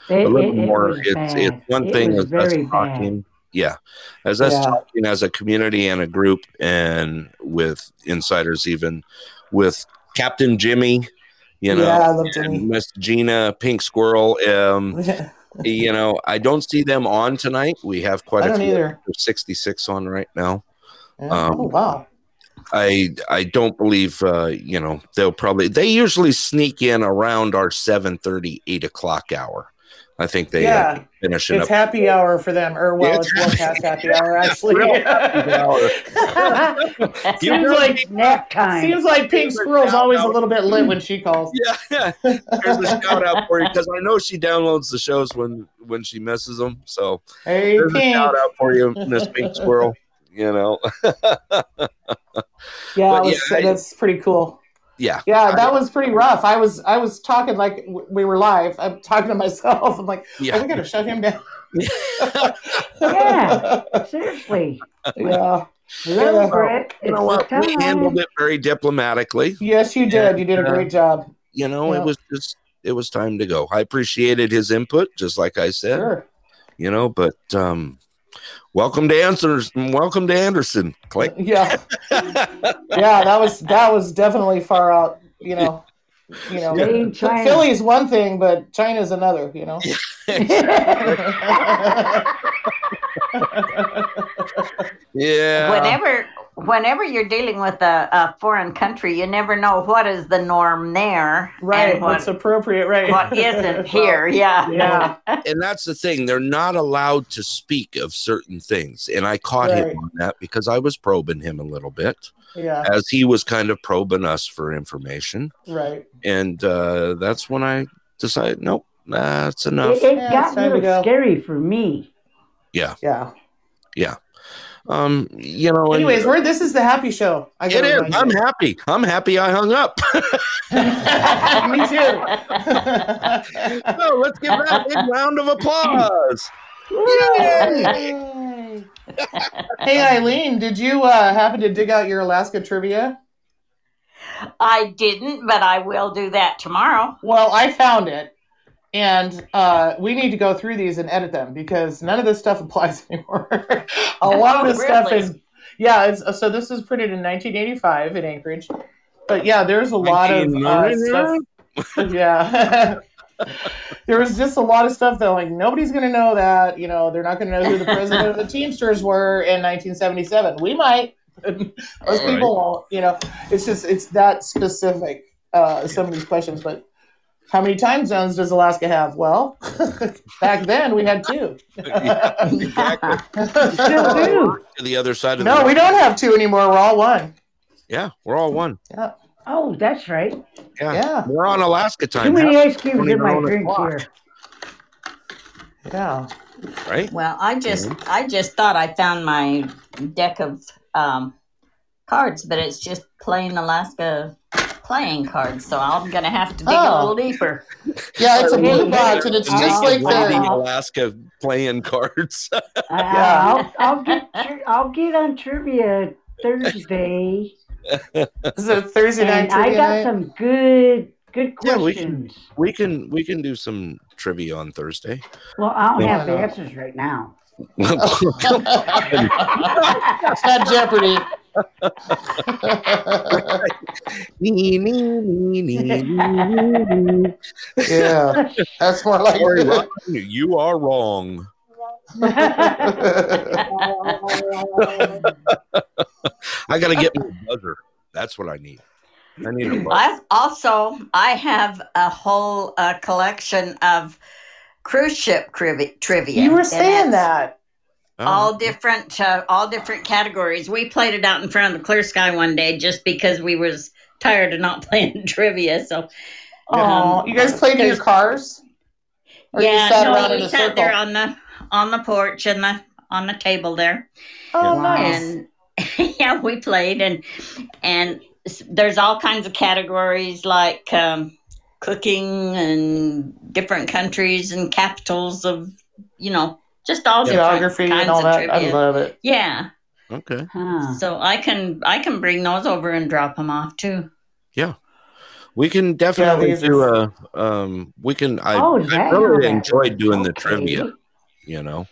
a little it- it more. was It's it's one It thing was is us very bad. talking. yeah, as us Yeah. talking as a community and a group, and with insiders, even with Captain Jimmy, you know, yeah, I love and Jimmy. Miss Gina, Pink Squirrel. Um, you know, I don't see them on tonight. We have quite I a few. either. 66 on right now. Yeah. Um, oh wow. I I don't believe uh, you know they'll probably they usually sneak in around our 7:30 8 o'clock hour. I think they uh, yeah, finish it it's up. happy hour for them, or well, Yeah, it's it's well past happy hour actually. Real happy hour. seems like nap time. seems like Pink Squirrel's always a little bit lit when she calls. Yeah, there's a shout out for you because I know she downloads the shows when when she misses them. So Hey, there's a shout out for you, Miss Pink Squirrel. You know, Yeah, But it was- I- that's pretty cool. Yeah, Yeah, that was pretty rough. I was I was talking like we were live. I'm talking to myself. I'm like, oh, yeah. we gotta shut him down. Yeah. Seriously. yeah. Hello, Yeah. Brett. You know It's what? We handled it very diplomatically. Yes, you did. You did a Yeah. great job. You know, Yeah. it was just it was time to go. I appreciated his input, just like I said. Sure. You know, but um, welcome to answers. Welcome to Anderson. Click. Yeah. Yeah, that was that was definitely far out, you know. You know. Made in China. Philly's one thing, but China's another, you know. yeah. whenever whenever you're dealing with a, a foreign country, you never know what is the norm there right, and what, what's appropriate, right? what isn't here. Yeah. Yeah. and that's the thing they're not allowed to speak of certain things and i caught Right. him on that because i was probing him a little bit Yeah, as he was kind of probing us for information right. and uh, that's when i decided nope that's enough It, it Yeah, got it's a little go. scary for me. Yeah. Yeah Yeah. Um you know and- Anyways, we're this is the happy show. I it gotta is remind i'm happy i'm happy i hung up Me too. so let's give that a big round of applause Yay. hey Eileen, did you uh, happen to dig out your Alaska trivia? I didn't, but I will do that tomorrow. Well, I found it, and uh, we need to go through these and edit them because none of this stuff applies anymore. a lot of this stuff is, yeah. It's, so this was printed in 1985 in Anchorage, but yeah, there's a lot of uh, stuff. Yeah. there was just a lot of stuff that like nobody's gonna know that you know they're not gonna know who the president of the Teamsters were in 1977. We might, most All right. people won't. You know, it's just it's that specific. Uh, some of these questions, but how many time zones does Alaska have? Well, back then we had two. Yeah, exactly. Still do. to the other side of no, the we don't have two anymore. We're all one. yeah we're all one Yeah, Oh, that's right. yeah, Yeah. we're on alaska time. Too many ice cubes don't in even my own drink clock. here. yeah. right Well, I just I just thought I found my deck of um, cards, but it's just plain Alaska playing cards. So I'm gonna have to dig a Oh. little deeper. Yeah, it's a Okay. blue box, and it's just like Lady the. Alaska playing cards. Uh, Yeah. I'll, I'll get I'll get on trivia Thursday, Is it Thursday night and I got night? some good good questions. Yeah, we can- we can we can do some trivia on Thursday. Well, I don't Yeah, have the answers right now. it's not Jeopardy. Yeah, that's more like. Sorry, Ron, you are wrong. I got to get my buzzer. That's what I need. I need a buzzer. I've also I have a whole uh, collection of cruise ship trivia. trivia you were saying it's that. All Oh, different, uh, all different categories. We played it out in front of the Clear Sky one day, just because we was tired of not playing trivia. So Oh, Um, you guys played in your cars? Or yeah, you sat no, around in we a sat circle? there on the on the porch and the on the table there, oh, Wow. nice. and yeah, we played and and there's all kinds of categories like um, cooking and different countries and capitals of you know just all different Geography kinds and all of that. I love it. yeah, okay. Huh. so I can I can bring those over and drop them off too. Yeah. We can definitely these do a. Um, we can. I, oh, I really that enjoyed doing the trivia. You know.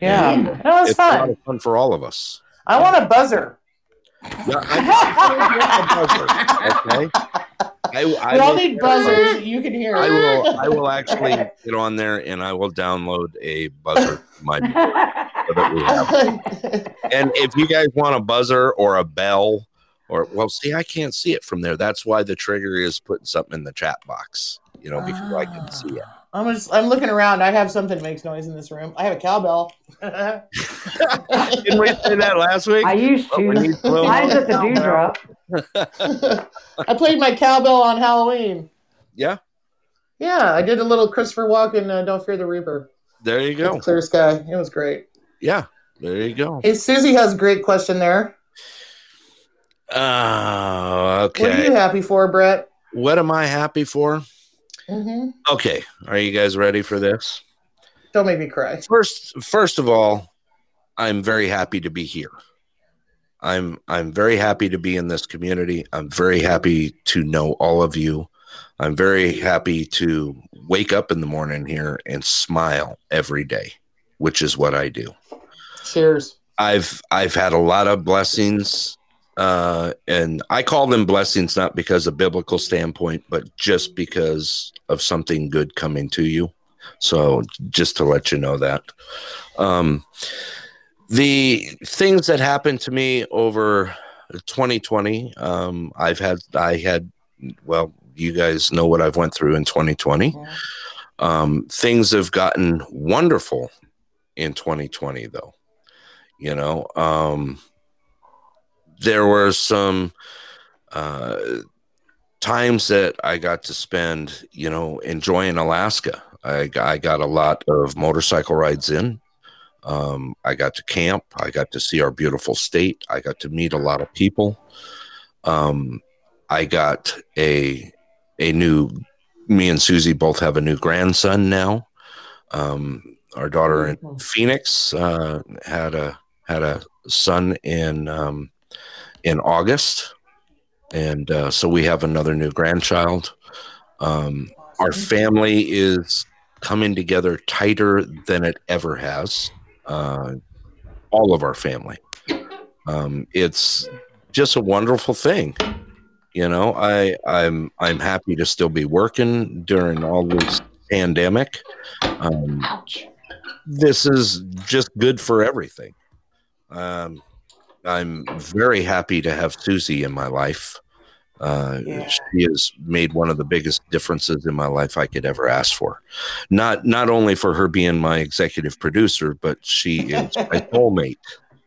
Yeah, Yeah. that was it's fun. fun for all of us. I want a buzzer. Yeah, I, okay. I, I we all will- need buzzers that you can hear. I will. I will actually get on there and I will download a buzzer. My so that we have. And if you guys want a buzzer or a bell, or well, see, I can't see it from there. That's why the trigger is putting something in the chat box. You know, because I can see it. Ah. I'm just. I'm looking around. I have something that makes noise in this room. I have a cowbell. Didn't we say that last week? I used But to. blow Mine's up- at the dewdrop. I played my cowbell on Halloween. Yeah, Yeah, I did a little Christopher Walken. Uh, Don't fear the Reaper. there you go. Clear sky. It was great. Yeah, there you go. Hey, Susie has a great question there. Oh, okay. What are you happy for, Brett? What am I happy for? hmm Okay, are you guys ready for this? Don't make me cry. First, first of all, I'm very happy to be here. I'm I'm very happy to be in this community. I'm very happy to know all of you. I'm very happy to wake up in the morning here and smile every day, which is what I do. Cheers. I've I've had a lot of blessings, uh, and I call them blessings not because of a biblical standpoint, but just because of something good coming to you. So just to let you know that, um, the things that happened to me over 2020, um, I've had I had well, you guys know what I've went through in 2020. Um, things have gotten wonderful in 2020 though you know um there were some uh times that i got to spend you know enjoying alaska. I, I got a lot of motorcycle rides in um i got to camp. I got to see our beautiful state. I got to meet a lot of people. Um i got a a new me and susie both have a new grandson now. Um our daughter in phoenix uh had a had a son in um, in August, and uh, so we have another new grandchild. Um, our family is coming together tighter than it ever has. Uh, all of our family. Um, it's just a wonderful thing. You know, I I'm I'm happy to still be working during all this pandemic. Um, this is just good for everything. Um, I'm very happy to have Susie in my life. Uh, Yeah. She has made one of the biggest differences in my life I could ever ask for. Not not only for her being my executive producer, but she is my soulmate,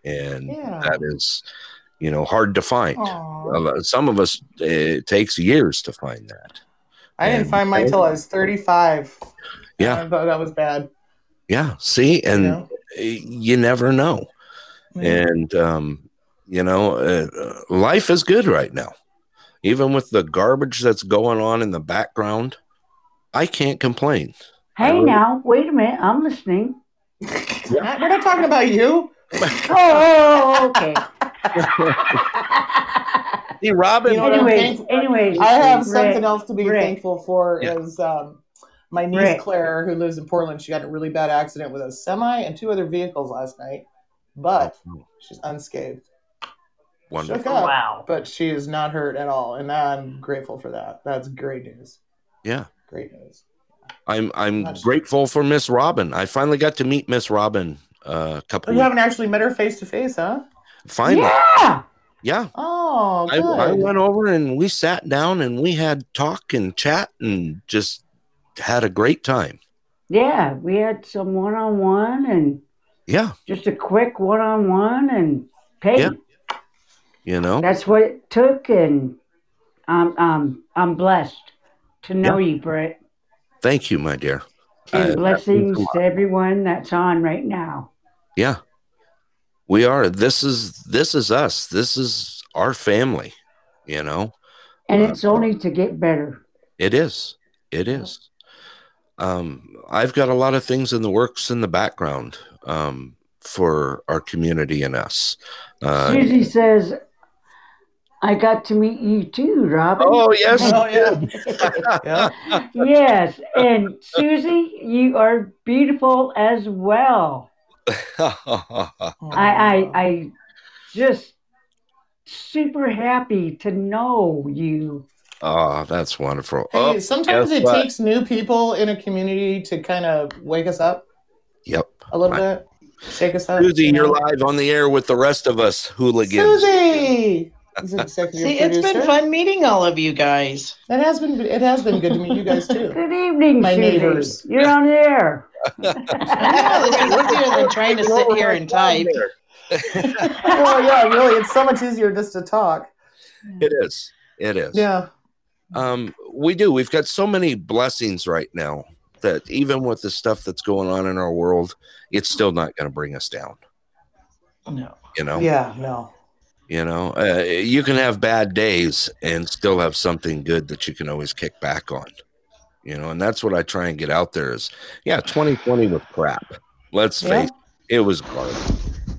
and Yeah. that is, you know, hard to find. Aw. A lo- Some of us it takes years to find that. I didn't find mine till I was 35. Yeah, I thought that was bad. yeah. See, you and know? you never know. And um, you know uh, life is good right now even with the garbage that's going on in the background i can't complain Hey really- now, wait a minute. I'm listening. We're not talking about you. Oh, okay. hey robin You know I'm anyways, anyways. I have Rick, something else to be Rick. thankful for Yeah. is um, my niece Rick. Claire, who lives in Portland. She got in a really bad accident with a semi and two other vehicles last night, but she's unscathed. Wonderful Shook up, Wow. but she is not hurt at all, and I'm grateful for that. That's great news. yeah Great news. i'm i'm Nice. grateful for miss robin i finally got to meet miss robin uh, a Oh, couple you weeks. haven't actually met her face to face, huh? finally Yeah. yeah Oh, I, good. I went over and we sat down and we had talk and chat and just had a great time Yeah. We had some one on one and yeah just a quick one on one. And hey, Yeah. You know that's what it took. And I'm, I'm, I'm blessed to know you, Brett. thank you my dear And Uh, that blessings to everyone that's on right now. Yeah. We are. This is this is us. This is our family, you know. And Uh, it's only to get better. It is. It is. Um I've got a lot of things in the works in the background um for our community and us. Uh Susie says, I got to meet you too, Robin. Oh, yes. Oh, yeah. yeah. yes. And Susie, you are beautiful as well. I, I, I just super happy to know you. oh, that's wonderful. Hey, Oh, sometimes it what? takes new people in a community to kind of wake us up Yep. a little I- bit, shake us up. Susie, you you're live on the air with the rest of us hooligans. Susie. He's an executive See, it's been fun meeting all of you guys. It has been. It has been good to meet you guys too. Good evening, My Susie. neighbors. You're on the air. Yeah, this is easier than trying to sit here and type. well, yeah, really, it's so much easier just to talk. It is. It is. Yeah. Um, we do. We've got so many blessings right now that even with the stuff that's going on in our world, it's still not going to bring us down. No. You know. Yeah. No. You know, uh, you can have bad days and still have something good that you can always kick back on. You know, and that's what I try and get out there is, yeah, 2020 was crap. Let's Yeah. face it, it was garbage.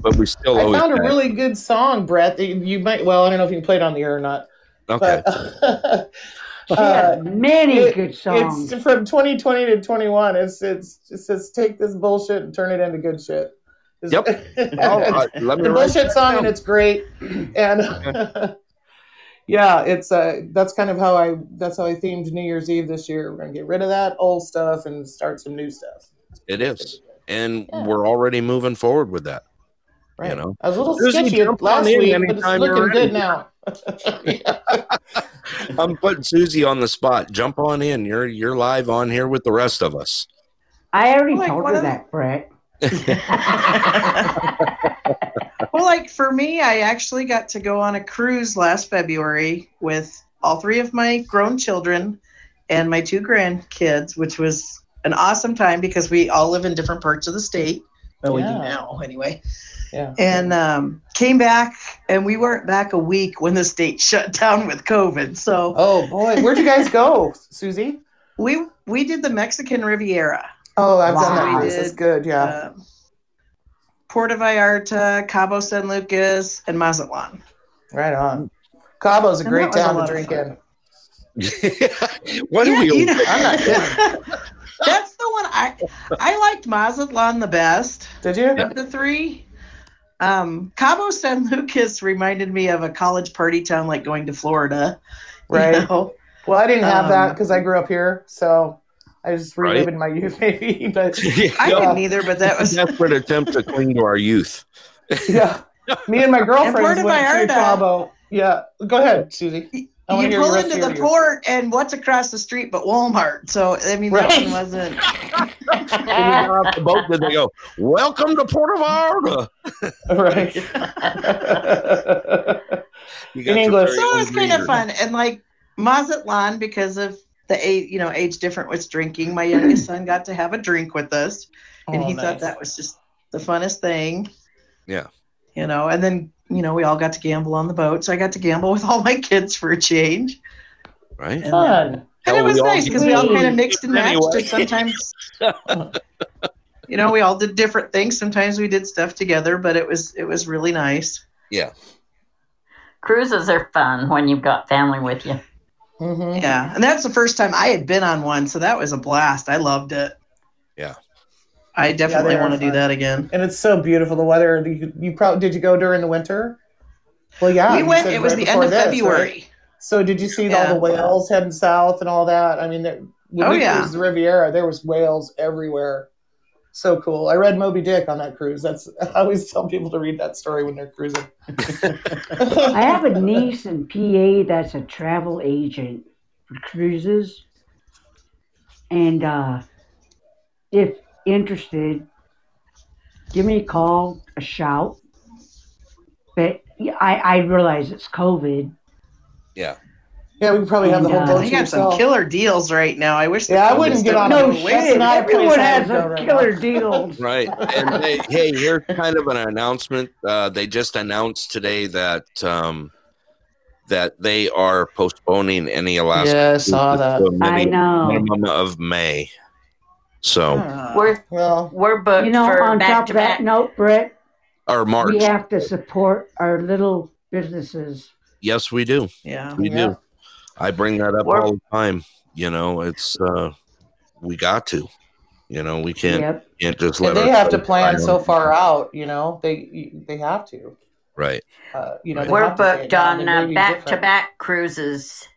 But we still I always found a had- really good song, Brett. that You might. Well, I don't know if you can play it on the air or not. okay. But, She uh, had many it- good songs. It's from 2020 to 21. It's it's it says take this bullshit and turn it into good shit. It's- Yep. Let me the write bullshit song down. and it's great. And yeah, it's uh that's kind of how I that's how I themed New Year's Eve this year. We're gonna get rid of that old stuff and start some new stuff. It is. And Yeah. we're already moving forward with that. Right. You know? I was a little Susie, sketchy last week, but it's looking good now. I'm putting Susie on the spot. Jump on in. You're you're live on here with the rest of us. I already Like told one her that, Brett. well, like for me, I actually got to go on a cruise last February with all three of my grown children and my two grandkids, which was an awesome time because we all live in different parts of the state. Well, we do Yeah. now, anyway. Yeah. And um, came back, and we weren't back a week when the state shut down with COVID. So Oh boy, where'd you guys go, Susie? we we did the Mexican Riviera. Oh, I've done that. We This is good. Yeah. um, Puerto Vallarta, Cabo San Lucas, and Mazatlan. right on. Cabo's a And great that was a town to drink in. what Yeah, do we you know- I'm not kidding. That's the one I I liked Mazatlan the best Did you? of the three. Um, Cabo San Lucas reminded me of a college party town, like going to Florida. you Right. know? Well, I didn't have that Um, because I grew up here, so I was Right. reliving my youth, maybe. But I Yeah. didn't either, but that was a desperate attempt to cling to our youth. yeah, me and my girlfriend Puerto went Vallarta- to Cabo. Yeah, go ahead, Susie. I wanna you pull into the port, and what's across the street but Walmart? So I mean, that Right. one wasn't. When you got off the boat, did they go, Welcome to Port of Vallarta? right. You In English. So it was kind of fun, and like Mazatlan because of the age, you know, age different with drinking. My youngest son got to have a drink with us. and Oh, he nice. thought that was just the funnest thing. Yeah. You know, and then you know we all got to gamble on the boat, so I got to gamble with all my kids for a change, Right? and, uh, fun. and it was nice because we all kind of mixed and matched. Anyway. And sometimes, you know, we all did different things. Sometimes we did stuff together, but it was it was really nice. Yeah. Cruises are fun when you've got family with you. Hmm Yeah, and that's the first time I had been on one, so that was a blast. I loved it. Yeah. I definitely they are want to do that again. And it's so beautiful. The weather. You, you probably did you go during the winter? Well, yeah. we went. said It was right the end of this, right? February. So did you see Yeah. all the whales heading south and all that? I mean, there, when Oh, we yeah. cruised the Riviera, there was whales everywhere. So cool. I read Moby Dick on that cruise. That's I always tell people to read that story when they're cruising. I have a niece in PA that's a travel agent for cruises. And uh, if interested, give me a call, a shout. But I, I realize it's COVID. Yeah. Yeah, we could probably have the whole And, uh, boat They to got some killer deals right now. I wish. the Yeah, I wouldn't get stuff on would a- go No away. that's not Everyone has some right killer deals. Right. And they, hey, here's kind of an announcement. Uh, they just announced today that um, that they are postponing any Alaska. Yeah, I saw that. to a I know. minimum of May. So Ah. We're Well, we're booked You know, for on back top to of that back. note, Brett, or March. we have to support our little businesses. Yes, we do. yeah. We Yeah. do. I bring that up all the time. You know, it's uh, we got to. You know, we can't Yep. can't just let. And they have to plan so far out. You know, they they have to. Right. Uh, you know, Right. We're have to say it booked on They uh, back to back cruises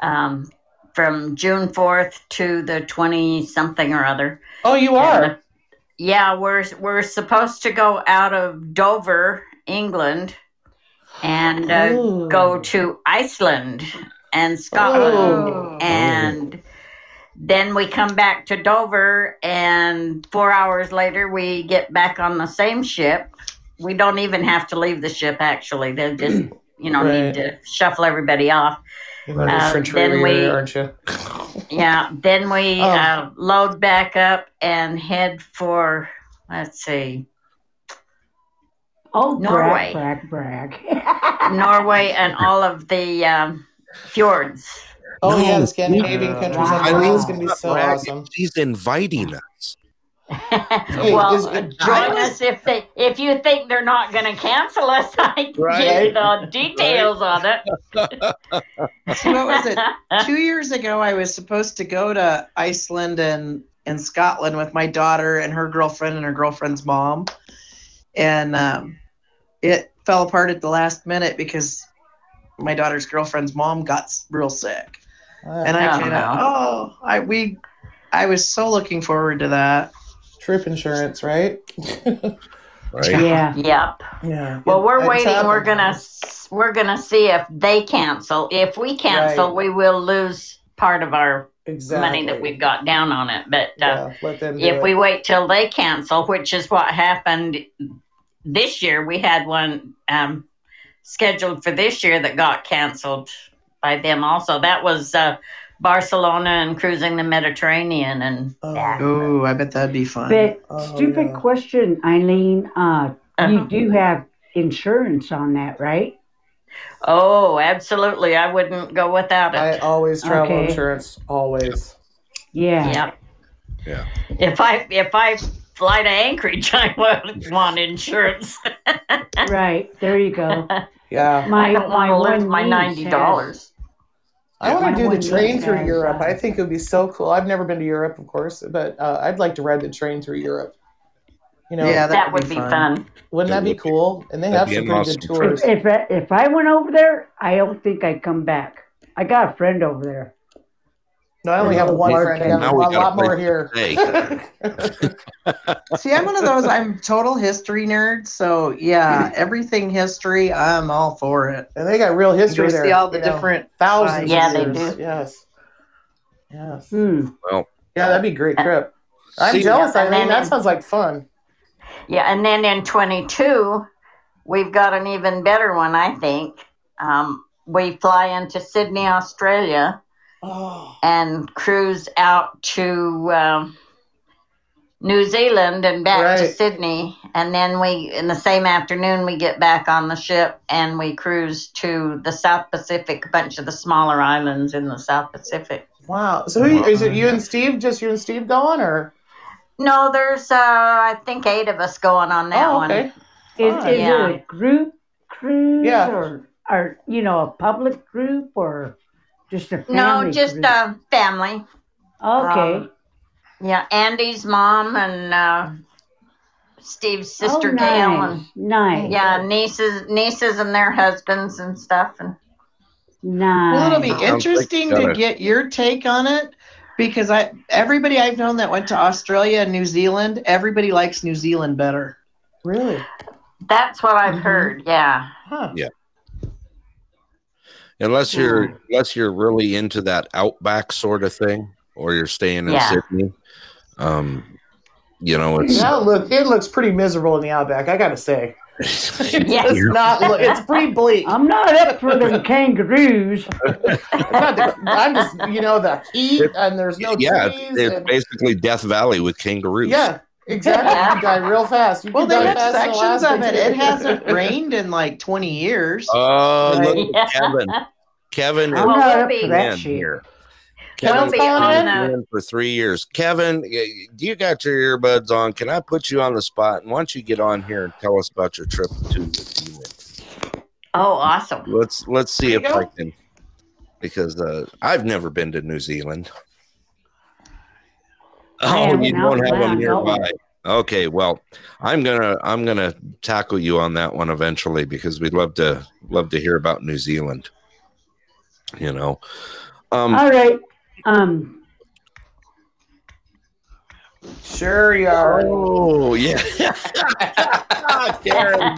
um, from June 4th to the 20 something or other. Oh, you And, uh, are. yeah, we're we're supposed to go out of Dover, England, and uh, go to Iceland and Scotland, Oh. and then we come back to Dover, and four hours later we get back on the same ship. We don't even have to leave the ship. Actually, they just you know Right. need to shuffle everybody off. Uh, then we- aren't you? Yeah, then we Oh. uh, load back up and head for let's see, Oh, Norway. brag, brag, brag. Norway and all of the um, fjords. Oh yeah, the Scandinavian Uh, countries. I wow. think it's gonna be so Brag, awesome. She's inviting us. well, is it- join I us if they if you think they're not going to cancel us. I can Right. give you the details on it. See, what was it? Two years ago, I was supposed to go to Iceland and, and Scotland with my daughter and her girlfriend and her girlfriend's mom. And um, it fell apart at the last minute because my daughter's girlfriend's mom got real sick. And I Oh, kind of, oh, I we, I was so looking forward to that. Trip insurance, right? Right. yeah. Yep. yeah. Well, we're It's waiting. We're gonna we're gonna see if they cancel. If we cancel, Right. we will lose part of our exactly. money that we've got down on it. But uh, Yeah, let them do if it. we wait till they cancel, which is what happened this year, we had one um, scheduled for this year that got canceled by them. Also, that was uh, Barcelona and cruising the Mediterranean, and Oh. that. Ooh, I bet that'd be fun. But Oh, stupid yeah. question, Eileen. Uh, Uh-huh. You do have insurance on that, right? Oh, absolutely! I wouldn't go without it. I always travel Okay. insurance. Always. Yeah. Yep. Yeah. If I if I fly to Anchorage, I would want insurance. Right. There you go. Yeah. My I don't my want to lose my ninety dollars. I want to do the one train through has, Europe. I think it would be so cool. I've never been to Europe, of course, but uh, I'd like to ride the train through Europe. You know, Yeah, That, would be fun. wouldn't that be cool? And they have That'd some be pretty an good awesome tours. If I, if I went over there, I don't think I'd come back. I got a friend over there. No, I only have one friend. I got a lot, got a lot more here. See, I'm one of those. I'm total history nerd. So yeah, everything history, I'm all for it. and they got real history go there. see all the you know, different. thousands. Yeah, of they do. Yes. Yes. Hmm. Yeah, that'd be a great trip. I'm See- jealous, Yeah, and Eileen. then- That sounds like fun. Yeah, and then in twenty two, we've got an even better one. I think um, we fly into Sydney, Australia, Oh, and cruise out to um, New Zealand and back to Sydney, and then we in the same afternoon we get back on the ship and we cruise to the South Pacific, a bunch of the smaller islands in the South Pacific. wow. So who, is it you and Steve? Just you and Steve going, or? No, there's uh, I think eight of us going on that oh, one. okay. Is, is Yeah. it a group cruise Yeah. or, or you know a public group or just a family? No, just group? uh, family. okay. um, Yeah, Andy's mom and uh, Steve's sister oh, Gail nice. and nice. yeah, nieces, nieces and their husbands and stuff. And nice. Well, it'll be interesting to get your take on it because I everybody I've known that went to Australia and New Zealand, everybody likes New Zealand better. Really? that's what I've Mhm. heard. Yeah. Huh. Unless you're unless you're really into that outback sort of thing, or you're staying in Yeah. Sydney. Um, you know, it's That look. It looks pretty miserable in the outback. I gotta say. It Yeah. does not look. It's pretty bleak. I'm not up for them kangaroos. The, I'm just, you know, the heat and there's no yeah, trees. it's, it's and- basically Death Valley with kangaroos. yeah, exactly. You die real fast. You Well, can they die have fast sections of it. It hasn't rained in like 20 years. Oh, Right. look at Kevin. Kevin I'm is Well, not up for that in shit. here. Kevin's We'll be on in? for three years. Kevin, y- you got your earbuds on. Can I put you on the spot? And why don't you get on here and tell us about your trip to New Zealand? Oh, awesome. Let's let's see There if go. I can, because uh, I've never been to New Zealand. I Oh, you don't have them outbound, don't we? nearby. Okay, well, I'm gonna I'm gonna tackle you on that one eventually because we'd love to love to hear about New Zealand. You know, um, All right. Um, Sure you are. Oh yeah, Karen,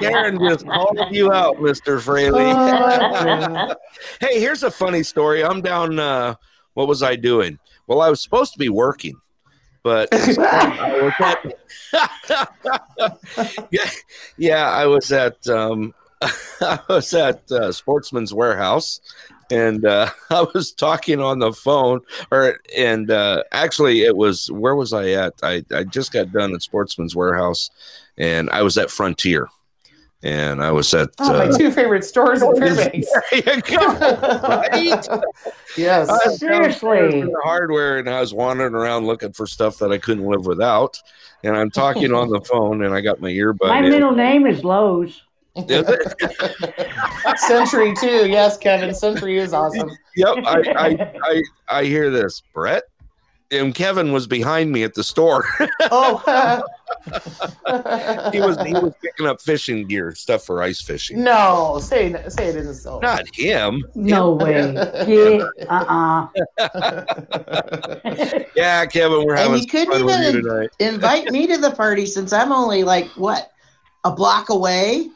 Karen just called you out, Mister Fraley. Oh, hey, here's a funny story. I'm down. Uh, what was I doing? Well, I was supposed to be working, but I was at. yeah, yeah, I was at. Um, I was at uh, Sportsman's Warehouse, and uh, I was talking on the phone. Or and uh, actually, it was where was I at? I I just got done at Sportsman's Warehouse, and I was at Frontier, and I was at. Oh, my uh, two favorite stores in Fairbanks. there you go. Right? yes. I was Seriously. downstairs in the hardware, and I was wandering around looking for stuff that I couldn't live without. And I'm talking on the phone, and I got my earbud. my in. middle name is Lowe's. Sentry too. Yes, Kevin. Sentry is awesome. Yep, I, I, I, I hear this, Brett. And Kevin was behind me at the store. Oh. he was he was picking up fishing gear, stuff for ice fishing. No, say say it isn't so. Not him. No way. Yeah. Uh Yeah, Kevin, we're And having you couldn't fun with you even- Invite me to the party since I'm only like what a block away.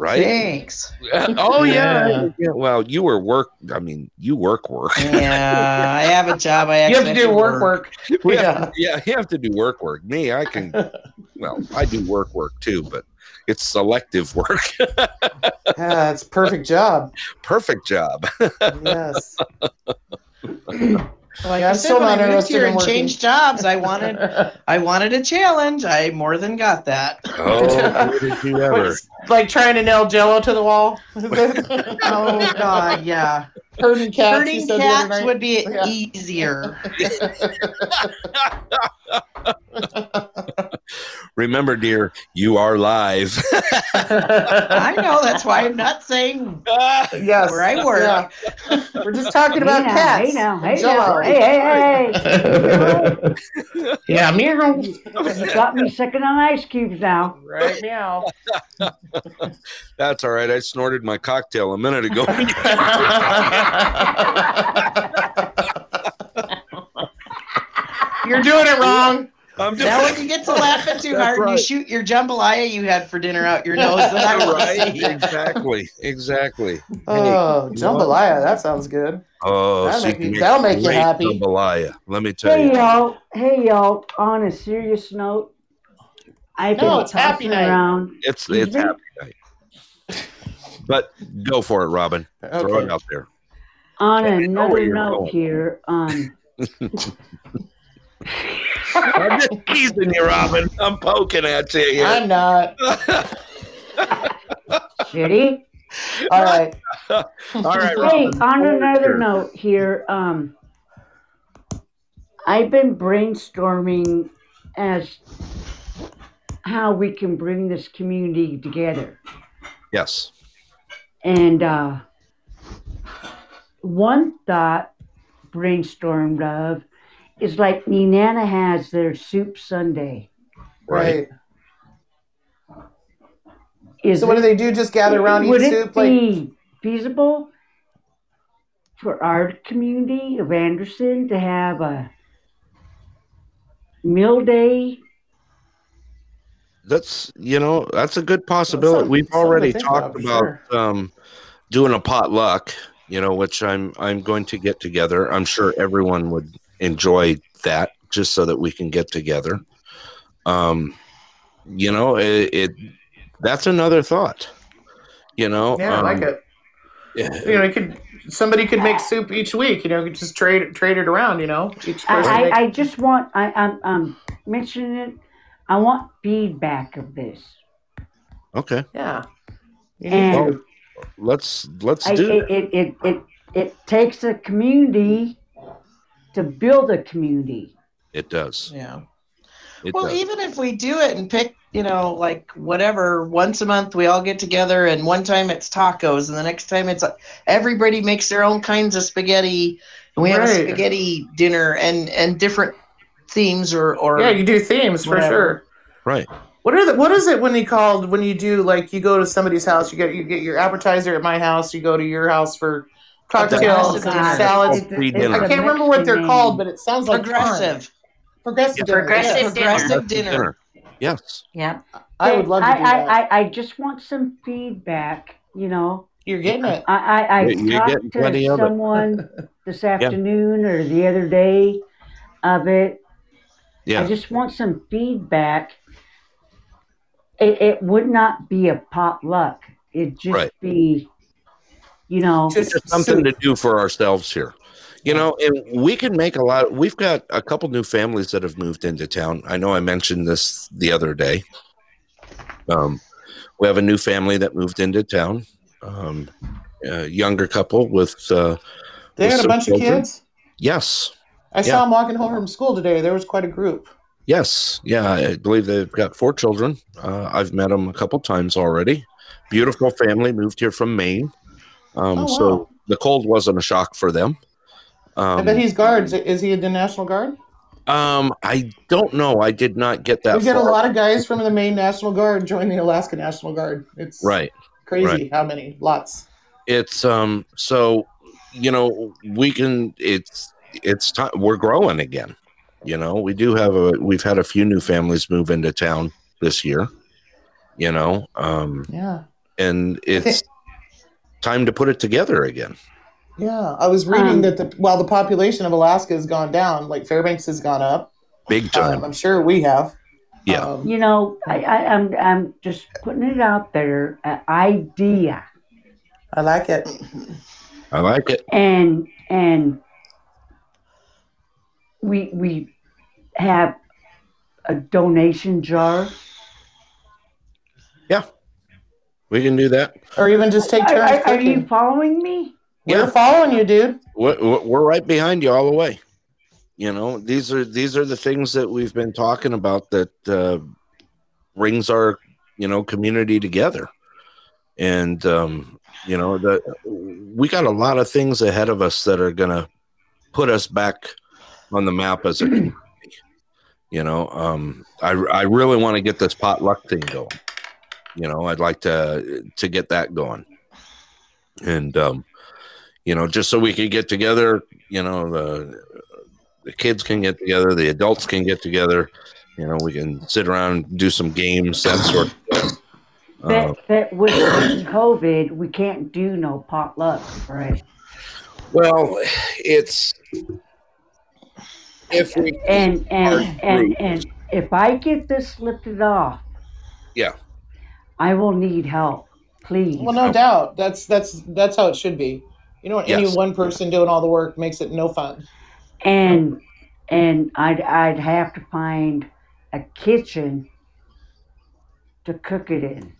Right? Thanks. oh yeah. Yeah. yeah. Well, you were work. I mean, you work work. Yeah, I have a job. I you have to do work, work. We Yeah. have yeah, you have to do work work. Me, I can. Well, I do work work too, but it's selective work. Yeah, it's perfect job. Perfect job. Yes. Like Yeah, I I'm said, still when not I moved here and working. changed jobs, I wanted I wanted a challenge. I more than got that. Oh, did you ever? like trying to nail Jello to the wall. Oh God, yeah. Herding cats. Herding said cats would be Yeah. easier. Remember, dear, you are live. I know. That's why I'm not saying yes. where I work. Yeah. We're just talking about hey cats. now, hey now, hey now. Hey, hey, hey. yeah, meow. You got me sucking on ice cubes now. Right, meow. That's all right. I snorted my cocktail a minute ago. You're doing it wrong. I'm Now, when you get to laughing too That's hard and you shoot your jambalaya you had for dinner out your nose, then I will right. see. Exactly. Exactly. Oh, jambalaya. That sounds good. Oh, That'll so make you me- can that'll make you happy. jambalaya. Let me tell Hey you. y'all, hey y'all. On a serious note, I've been it's happy night. around. It's Excuse it's happy night. But go for it, Robin. Throw it out there. On I another note here, um, I'm just teasing you, Robin. I'm poking at you here. I'm not. shitty. All right. All right, Hey, Robin. on another Sure. note here, um, I've been brainstorming as how we can bring this community together. Yes. And uh, one thought brainstormed of is like Nenana has their soup Sunday. Right. Is So what do they do? Just gather around, eat would it soup? Like, be feasible for our community of Anderson to have a meal day? That's you know that's a good possibility. something- We've already talked about, about sure. um, doing a potluck. You know, which I'm I'm going to get together. I'm sure everyone would enjoy that, just so that we can get together. Um, you know, it, it that's another thought. You know, yeah, I like um, it. yeah. You know, you could somebody could make soup each week. You know, you could just trade trade it around. You know, each person. I, makes- I, I just want I, I'm, I'm mentioning it. I want feedback of this. Okay, yeah. You And to. Let's let's I, do it, it, it, it, it takes a community to build a community. it. Does Yeah. it? Well, does. even if we do it and pick, you know, like whatever, once a month we all get together, and one time it's tacos, and the next time it's everybody makes their own kinds of spaghetti, and we have a spaghetti dinner and and different themes or or Yeah, you do themes for sure. Right. What are the what is it when you called when you do like you go to somebody's house, you get you get your appetizer at my house, you go to your house for cocktails and salads. It's free dinner. I can't remember what they're called, but it sounds like fun. progressive. Progressive dinner. Progressive yes. dinner. Progressive dinner. Yes. Yep. I would love to I, that. I, I, I just want some feedback. You know, You're getting it. I, I, I You- you're talked to someone this afternoon or the other day of it. Yeah. I just want some feedback. It, it would not be a potluck. It'd just Right. be, you know, Just Just something soup. to do for ourselves here. You know, and we can make a lot. We've got a couple new families that have moved into town. I know I mentioned this the other day. Um, we have a new family that moved into town. Um, a younger couple with uh, They with got a some bunch of kids. Yes, I Yeah. saw them walking home from school today. There was quite a group. Yes, yeah. I believe they've got four children. Uh, I've met them a couple times already. Beautiful family moved here from Maine. Um, Oh, So the cold wasn't a shock for them. I Um, bet he's guards. Is he in the National Guard? Um, I don't know. I did not get that we get far. a lot of guys from the Maine National Guard join the Alaska National Guard. It's right. crazy right. how many. Lots. It's um. So you know, we can. It's it's time. We're growing again. You know, we do have a. We've had a few new families move into town this year. You know, um, Yeah. and it's time to put it together again. Yeah. I was reading Um, that the while the population of Alaska has gone down, like Fairbanks has gone up. Big time. Um, I'm sure we have. Yeah. Um, you know, I, I, I'm, I'm just putting it out there, an idea, I like it. I like it. and and we we have a donation jar. Yeah, we can do that. Or even just take turns. are, are you following me? We're following you, dude. We're, we're we're right behind you all the way. You know, these are these are the things that we've been talking about that uh, brings our you know community together, and um, you know that we got a lot of things ahead of us that are gonna put us back on the map as a community. You know, um, I I really want to get this potluck thing going. You know, I'd like to to get that going, and um, you know, just so we could get together. You know, the the kids can get together, the adults can get together. You know, we can sit around and do some games, that sort of thing. Uh, That, that with COVID, we can't do no potluck, right? well, it's if we And and and and if I get this lifted off, Yeah. I will need help, please. Well, no doubt. That's that's that's how it should be. You know, any Yes. one person doing all the work makes it no fun. and and I'd I'd have to find a kitchen to cook it in.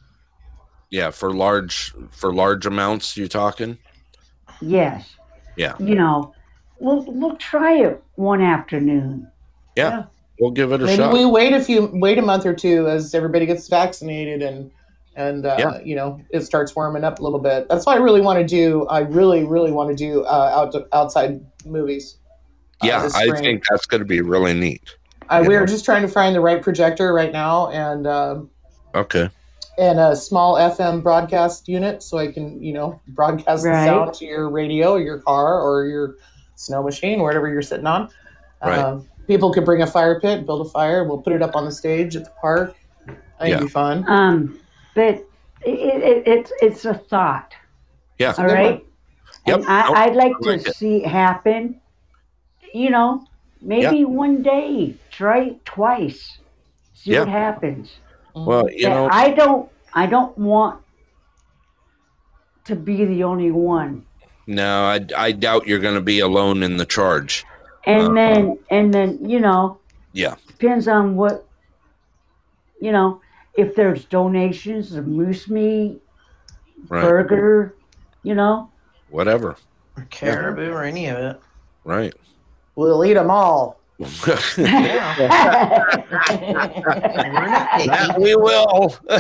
yeah for large for large amounts you talking Yes. Yeah. You know, we'll we'll try it one afternoon. yeah, we'll give it a Maybe shot we wait a few, wait a month or two as everybody gets vaccinated and and uh, Yeah. you know it starts warming up a little bit. That's what I really want to do. I really, really want to do uh, out outside movies. uh, yeah this i think that's going to be really neat Uh, you we are just trying to find the right projector right now and um, okay and a small FM broadcast unit so I can you know broadcast Right. the sound to your radio, your car, or your snow machine, wherever you're sitting on. Right. Um, people could bring a fire pit, build a fire. We'll put it up on the stage at the park. I think Yeah. it'd be fun. Um, but it, it, it's it's a thought. Yeah. All right. Yep. And I I'd like like to it. see it happen. You know, maybe one day, try it twice, see Yeah. what happens. well you But know I don't. I don't want to be the only one. No I, I doubt you're going to be alone in the charge And Uh-huh. then, and then, you know, yeah depends on what, you know, if there's donations of moose meat, right burger, you know. whatever or caribou or any of it. right We'll eat them all. We're not picky. that we will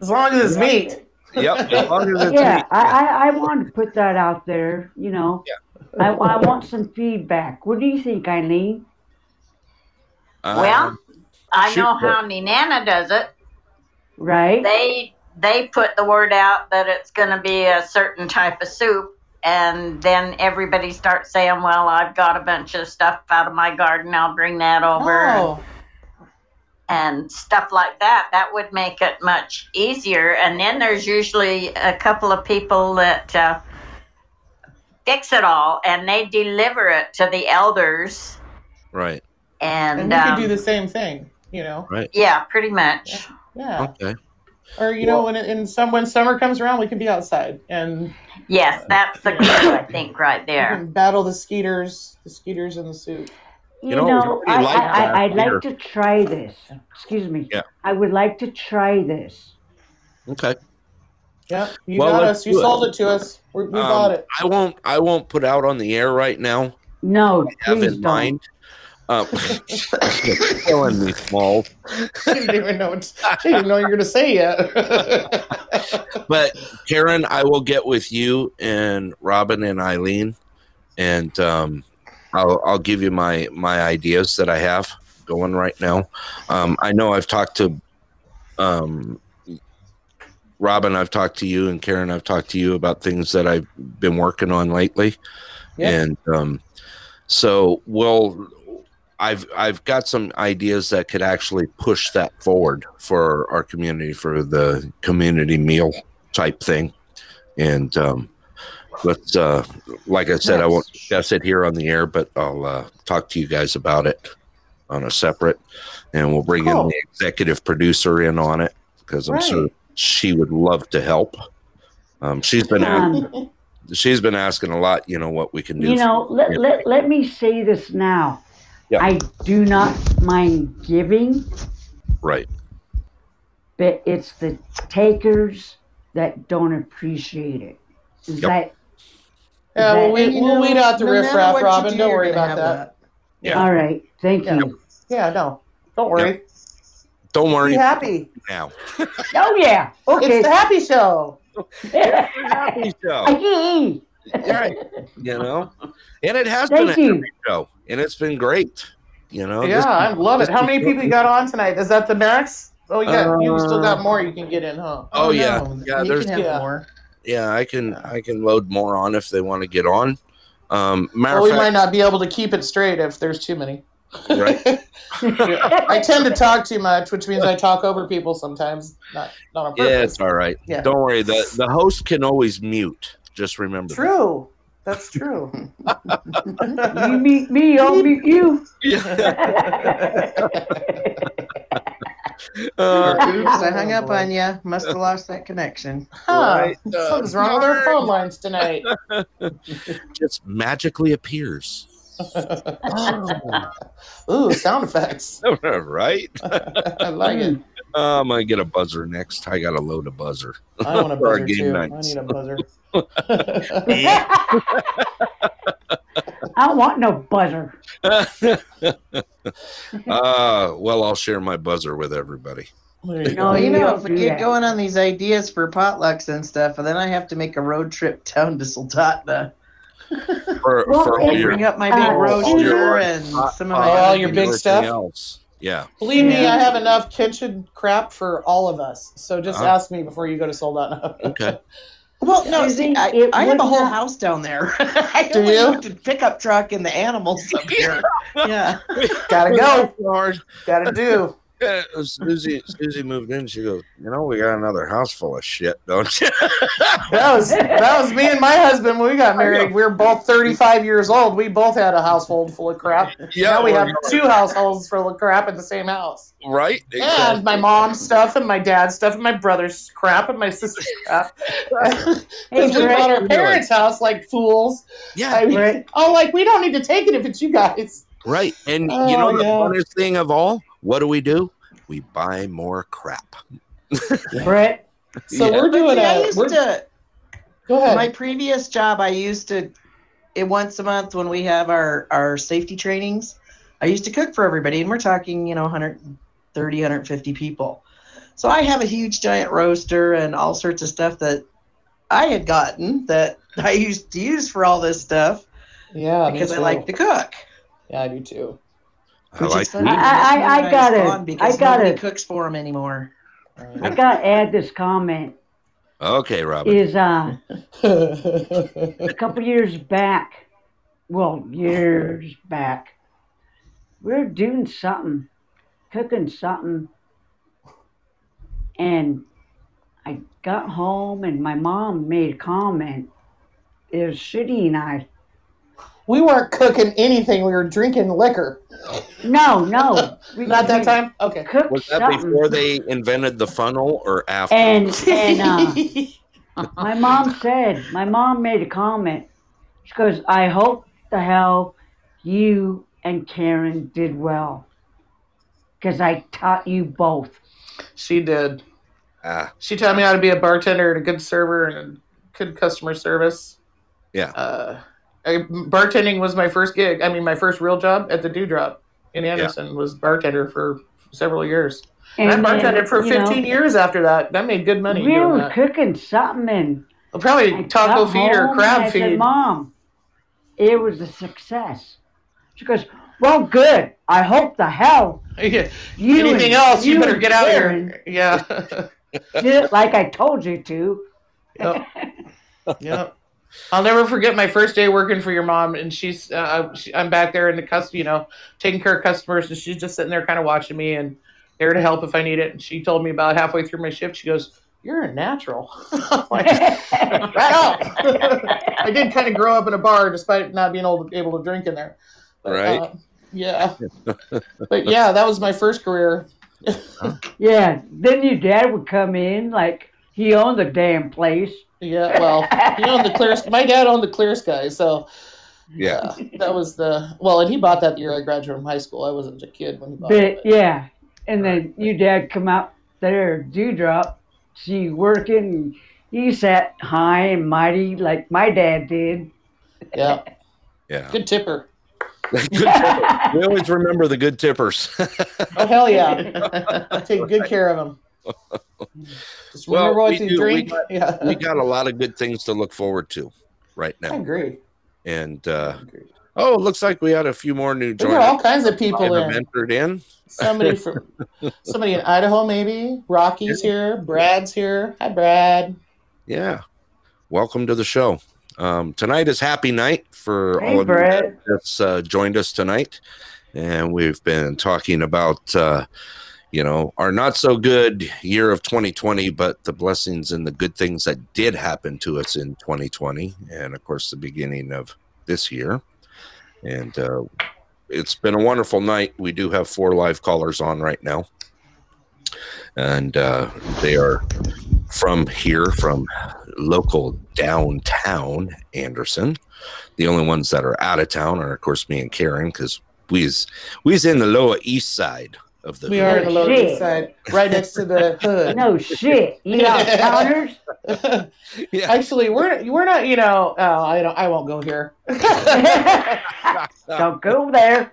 As long as it's meat. Yep as long as it's yeah. I, I, I wanted to put that out there, you know. I, I want some feedback. What do you think, Eileen? well, Um, I know but- how Nenana does it. right? They they put the word out that it's going to be a certain type of soup, and then everybody starts saying, "Well, I've got a bunch of stuff out of my garden. I'll bring that over." Oh, and stuff like that that would make it much easier and then there's usually a couple of people that uh, fix it all and they deliver it to the elders right. and, and we um, could do the same thing, you know. Right. Yeah pretty much Yeah. Okay. Or you know, when it, in some when summer comes around, we can be outside and yes that's the clue i think right we there can battle the skeeters, the skeeters in the soup. You, You know, know, I, already liked I, that I, I'd like to try this. Excuse me. Yeah. I would like to try this. Okay. Yeah, you Well, got let's. You it. sold it to us. We're, we Um, bought it. I won't. I won't put out on the air right now. No, Have please in don't. mind. Um, killing me, Small. she didn't even know. What, she didn't know you were going to say yet. But Karen, I will get with you and Robin and Eileen, and um, I'll I'll give you my my ideas that I have going right now. Um, I know I've talked to um, Robin. I've talked to you and Karen. I've talked to you about things that I've been working on lately, Yeah. and um, so we'll. I've I've got some ideas that could actually push that forward for our community for the community meal type thing, and um, but uh, like I said, I won't discuss it here on the air, but I'll uh, talk to you guys about it on a separate, and we'll bring Cool. in the executive producer in on it because I'm sure she would love to help. Um, she's been ask- Um, she's been asking a lot, you know, what we can do. you for- know, let, let, let me say this now. Yeah. I do not mind giving, right? but it's the takers that don't appreciate it. Is Yep. that yeah, we'll, And we'll know, weed out the no matter riffraff, what you Robin. do, Don't you're worry gonna about have that. Yeah. all right? Thank Yeah. you. Yeah, no, don't worry. Don't worry Be happy. now. Oh yeah. Okay. It's the happy show. Happy show. Aye. right. You know, and it has been a Thank you. happy show, and it's been great. You know, Yeah, this- I love it. How many people you got on tonight? Is that the max? Oh, you got you still got Uh, more you can get in, huh? Oh, yeah, no, yeah. you There's can have Yeah. more. Yeah. I can I can load more on if they want to get on. Um, matter Well, we of might not be able to keep it straight if there's too many. Right. I tend to talk too much, which means I talk over people sometimes. Not not on yeah, it's all right. Yeah. Don't worry. the The host can always mute. Just remember. that. True. That's true. you meet me, I'll meet you. Uh, Oops, I hung up on you. Must have lost that connection. Huh. Right. Uh, Something's wrong with our phone lines tonight. just magically appears. Ooh, sound effects. right? I like it. Oh, I'm gonna get a buzzer next. I got to load a buzzer. I want a For our buzzer game too. I need a buzzer. I don't want no buzzer. uh, well, I'll share my buzzer with everybody. There you No, you you know, don't if we get going on these ideas for potlucks and stuff, and then I have to make a road trip down to Soldotna. For, Well, for all your, Bring up my Uh, big all roaster your- and some of uh, my all your big stuff? Else. Yeah. Believe me, I have enough kitchen crap for all of us. So just Uh-huh. ask me before you go to Soldotna. Okay. Well, no, Susie, see, I, I have a whole not- house down there. I Do you? moved a pickup truck and the animals up here. yeah. Gotta go. Hard. Gotta do. Yeah, uh, Susie, Susie moved in. She goes, you know, we got another house full of shit, don't you? That was that was me and my husband when we got married. We were both 35 years old. We both had a household full of crap. now we well, have two households full of crap in the same house. right. And my mom's stuff and my dad's stuff and my brother's crap and my sister's crap. Because we Greg. bought our parents' house like fools. Yeah, I mean, Right. oh, like we don't need to take it if it's you guys. right. And oh, you Oh, know the yeah. funnest thing of all? What do we do? We buy more crap. Brett, So Yeah. we're doing see, I a. used We're, to, go ahead. my previous job, I used to, it once a month when we have our, our safety trainings, I used to cook for everybody. And we're talking, you know, 130, 150 people. So I have a huge giant roaster and all sorts of stuff that I had gotten that I used to use for all this stuff yeah, because I like to cook. Yeah, I do too. I Which like is funny. meat. I- I- I Levi's got it. gone because I gotta- nobody cooks for him anymore. I got to add this comment. Okay, Robin. Is uh, a couple years back, well, years back, we were doing something, cooking something, and I got home and my mom made a comment. It was Shitty and I. we weren't cooking anything. We were drinking liquor. No, no. We, Not that we time. Okay. Cooked Was that something. before they invented the funnel or after? And and uh, my mom said, my mom made a comment. She goes, I hope the hell you and Karen did well. Because I taught you both. she did. Ah, She taught me how to be a bartender and a good server and good customer service. Yeah. Uh, I, bartending was my first gig. I mean, my first real job at the Dewdrop in Anderson was bartender for several years. And, I then, bartended for you know, 15 years after that. That made good money We were cooking something and Well, probably I taco got feed or crab and feed. Said, Mom, it was a success. She goes, Well, good. I hope the hell Yeah. you Anything and- else, you, better get out of here. Yeah. did it like I told you to. Yep. yep. I'll never forget my first day working for your mom, and she's uh, she, I'm back there in the cus, you know, taking care of customers, and she's just sitting there, kind of watching me, and there to help if I need it. And she told me about halfway through my shift, she goes, "You're a natural." I'm like, right on. I did kind of grow up in a bar, despite not being able to, able to drink in there. But, Right. uh, yeah. but yeah, that was my first career. Yeah, then your dad would come in like he owned the damn place. Yeah, well, he owned the clear. My dad owned the Clear Sky, so yeah. Yeah, that was the well, and he bought that the year I graduated from high school. I wasn't a kid when he bought it. But yeah, and then your dad come out there, dewdrop, see working. He sat high and mighty like my dad did. yeah, Yeah. good tipper. good tipper. We always remember the good tippers. Oh hell yeah, I take good care of him. Just Well, we you do. We got- yeah, we got a lot of good things to look forward to right now. I now. agree. And I uh, agree. oh, it looks like we had a few more new We got all kinds of people have in. entered in. Somebody from somebody in Idaho, maybe. Rocky's here. Brad's here. Hi, Brad. Yeah. Welcome to the show. Um, tonight is happy night for Hey, all of you that's uh, joined us tonight. And we've been talking about, uh, you know, our not so good year of 2020, but the blessings and the good things that did happen to us in 2020. And of course, the beginning of this year. And uh, it's been a wonderful night. We do have four live callers on right now. And uh, they are from here, from local downtown Anderson. The only ones that are out of town are, of course, me and Karen, because we's we's in the lower east side of the. We are in the Oh, Lower. East Side, right next to the hood. No shit. You got counters? yeah. Actually, we're we're not. You know, uh, I don't. I won't go here. Don't go there.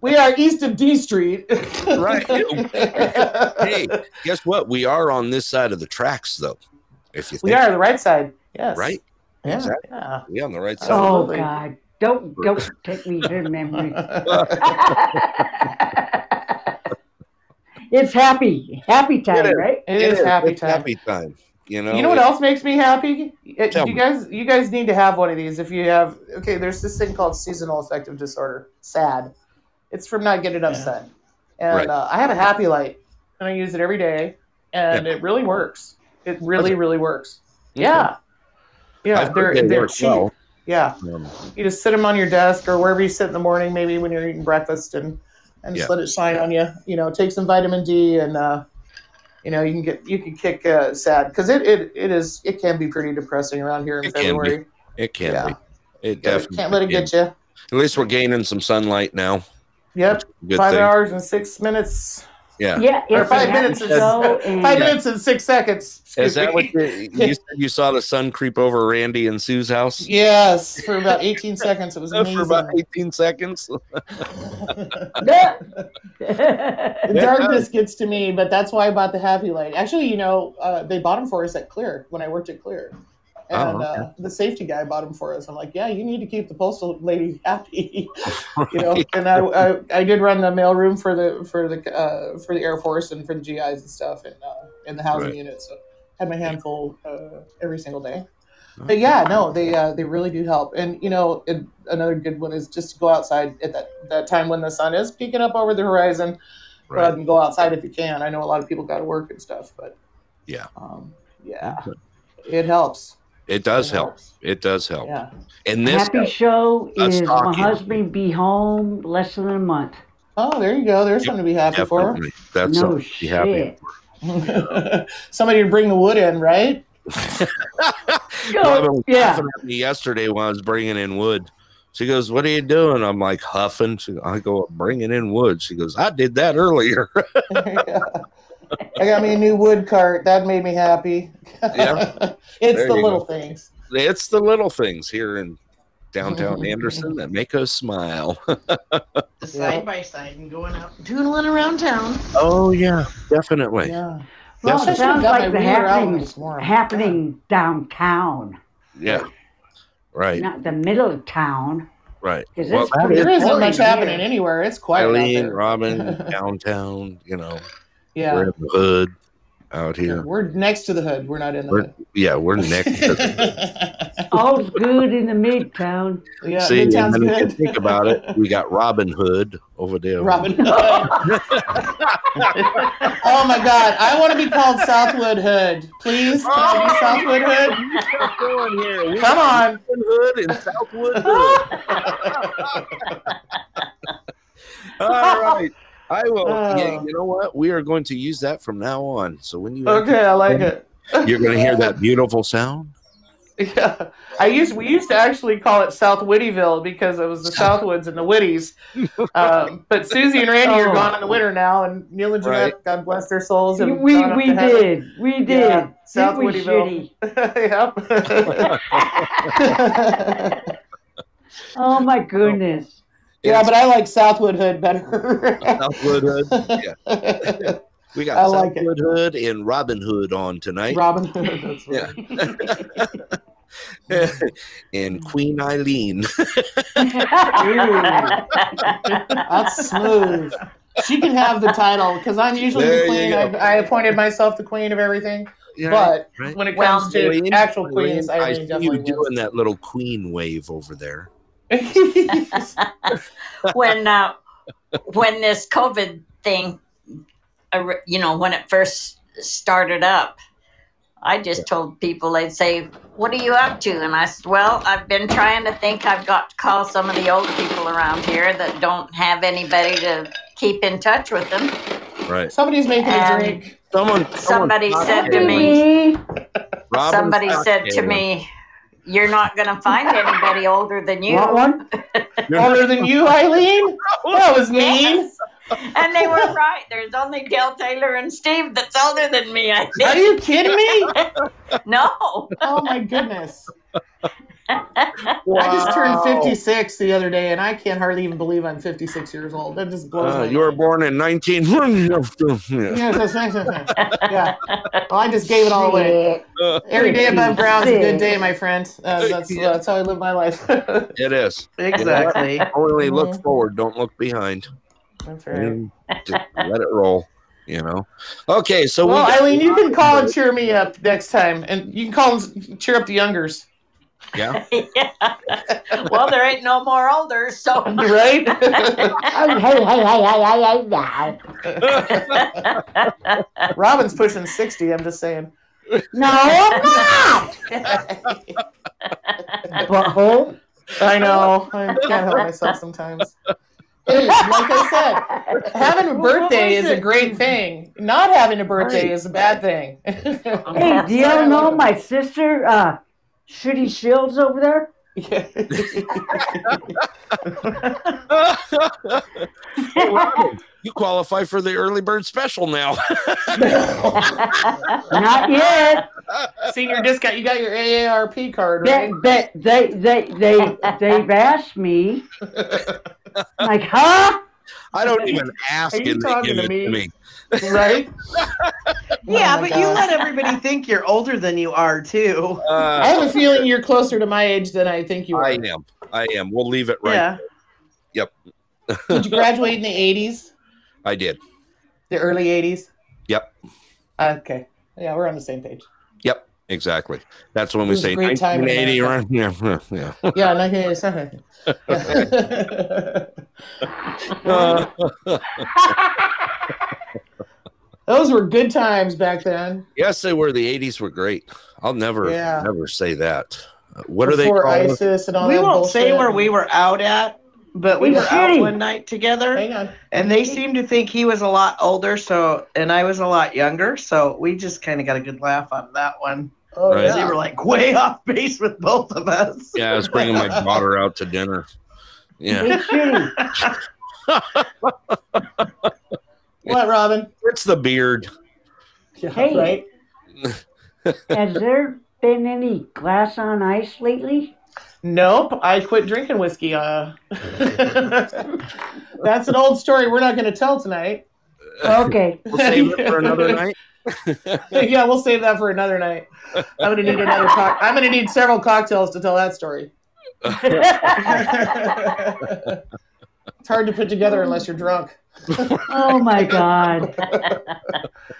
we are east of D Street. Right. hey, guess what? We are on this side of the tracks, though. If you think we are on the right side. Yes. right, Yeah. Exactly. yeah. we on the right side. Oh God. Don't don't take me to memory. It's happy. Happy time, It is. right? it is happy It's time. Happy time. You know. You know what else makes me happy? Uh, Tell you me. guys, you guys need to have one of these. If you have, okay, there's this thing called seasonal affective disorder. SAD. It's from not getting enough Yeah. sun. And Right. uh, I have a happy light, and I use it every day, and it really works. It really, it? really works. Okay. Yeah. Yeah, I've they're they they're cheap. well. Yeah, Um, you just sit them on your desk or wherever you sit in the morning, maybe when you're eating breakfast, and and just Yeah. let it shine on you. You know, take some vitamin D, and uh, you know you can get you can kick uh, sad because it, it it is it can be pretty depressing around here in It can be. It can Yeah. be. It definitely can't let it can. get you. At least we're gaining some sunlight now. Yep, five thing. hours and six minutes. Yeah. Yeah, Or five minutes happy and- show Five minutes and six seconds. Is that what Excuse you, you you saw the sun creep over Randy and Sue's house? Yes, for about 18 seconds. It was amazing. For about 18 seconds. The darkness gets to me, but that's why I bought the Happy Light. Actually, you know, uh, they bought them for us at Clear when I worked at Clear, and Oh, okay. uh, the safety guy bought them for us. I'm like, yeah, you need to keep the postal lady happy, you know. And I, I I did run the mail room for the for the uh, for the Air Force and for the GIs and stuff, and uh, in the housing Right. unit. So had my handful uh, every single day. But yeah, no, they uh, they really do help. And you know, and another good one is just to go outside at that that time when the sun is peeking up over the horizon. Right. and go outside if you can. I know a lot of people got to work and stuff, but Yeah. um, yeah, Okay. it helps. It does It help. helps. It does help. Yeah. And this Happy show us is my husband be home less than a month. Oh, there you go. There's Yep, something to be happy definitely. That's no something to be happy shit. for. Somebody to bring the wood in, right? Robin was yeah. at me yesterday when I was bringing in wood. She goes, "What are you doing?" I'm like huffing. She, I go, "Bringing in wood." She goes, "I did that earlier." I got me a new wood cart. That made me happy. Yeah. it's There the little go. things. it's the little things here in downtown mm-hmm. Anderson that make us smile. The side by side and going out and around town. oh yeah, definitely. Yeah. Well, That's- it sounds like the wheeler out when happening happening downtown, Yeah. Right. not the middle of town. Right. 'Cause Well, it's that pretty is There isn't much happening anywhere. It's quiet out Eileen, there. Robin, downtown. You know, yeah. we're in the hood out Yeah, here. We're next to the hood. We're not in the We're- hood. Yeah, we're next to the All's good in the midtown. yeah, See, and Midtown's then good. think about it, we got Robin Hood over there. Robin Hood. oh my God! I want to be called Southwood Hood. Please, can I be Southwood Hood? Going here? We Come on. Robin Hood and Southwood Hood. All right. I will. yeah, Oh. you know what? We are going to use that from now on. So when you Okay, I like it. you're going to hear that beautiful sound. Yeah, I used we used to actually call it South Whittyville because it was the Southwoods and the Whitties. Um, but Susie and Randy are Oh. gone in the winter now, and Neil and Jeanette, Right. God bless their souls, have we gone we to heaven. did. We did. Yeah, South it was Whittyville. yep. Oh my goodness. Yeah, but I like Southwood Hood better. Southwood Hood. Yeah. We got I like it. Southwood Hood and Robin Hood on tonight. Robin Hood. That's Yeah. and Queen Eileen. That's smooth. She can have the title because I'm usually There the queen. I, I appointed myself the queen of everything. Yeah, but right. when it Well, comes to Eileen, actual Eileen, queens, I Eileen see you definitely doing that little queen wave over there. Wins. when uh, when this COVID thing, uh, you know, when it first started up, I just told people they'd say, "What are you up to?" And I said, "Well, I've been trying to think. I've got to call some of the old people around here that don't have anybody to keep in touch with them." Right. Somebody's making a Um, drink. Someone. Somebody said to me, Me. Robin somebody said to came. me, "You're not going to find anybody older than you." Want one? Older than you, Eileen? That was mean. Yes. And they were right. There's only Dale Taylor and Steve that's older than me, I Are you kidding me? No. Oh my goodness. I just turned 56 the other day, and I can't hardly even believe I'm 56 years old. That just blows Uh, my you were born in 19. Yeah. Yeah, that's nice, that's nice. yeah. Well, I just gave it all away. Every day above ground is a good day, my friend. Uh, that's Yeah. that's how I live my life. It is. Exactly. Only look Mhm. forward, don't look behind. That's right. Just let it roll. You know. Okay, so Well, we got- Eileen, you can call and cheer me up next time, and you can call and cheer up the youngers, Yeah. yeah. Well, there ain't no more older, so. right? Hey, hey, hey, hey, hey, hey, now. Robin's pushing 60. I'm just saying. No, I'm not. Butthole. I know. I can't help myself sometimes. Hey, like I said, having a birthday is a great thing. Not having a birthday Right. is a bad thing. Hey, do you know my sister, uh, Shitty Shields over there? Yeah. Hey, Robin, you qualify for the early bird special now. Not yet. Senior discount. You got your AARP card, They, right? they, they, they, they, they've asked me, like, huh? I don't even ask Are you and they talking give to it to me? Me. right? Yeah, Oh my but you let everybody think you're older than you are too. I Uh, have a feeling you're closer to my age than I think you are. I am. I am. We'll leave it right. Yeah. Yep. Did you graduate in the 80s? I did. The early 80s? Yep. Okay. Yeah, we're on the same page. Yep. Exactly. That's when we It was a say great time in 1980. Right? America. Yeah. Yeah. Yeah, 1987. Those were good times back then. yes, they were. The 80s were great. I'll never, Yeah. never say that. Uh, What are they Before called? ISIS and all we that won't bullshit. say where we were out at, but we In the were out one night together, Hang on. and they seemed to think he was a lot older, so and I was a lot younger, so we just kind of got a good laugh out of that one. Oh, Right. yeah. They were like way off base with both of us. Yeah, I was bringing my daughter out to dinner. Yeah. Big city. What, Robin? It's the beard. Yeah, Hey. Right? Has there been any glass on ice lately? Nope. I quit drinking whiskey. Uh, that's an old story we're not going to tell tonight. Okay. We'll save it for another night. yeah, we'll save that for another night. I'm gonna need another. Co- I'm gonna need several cocktails to tell that story. It's hard to put together unless you're drunk. oh my God.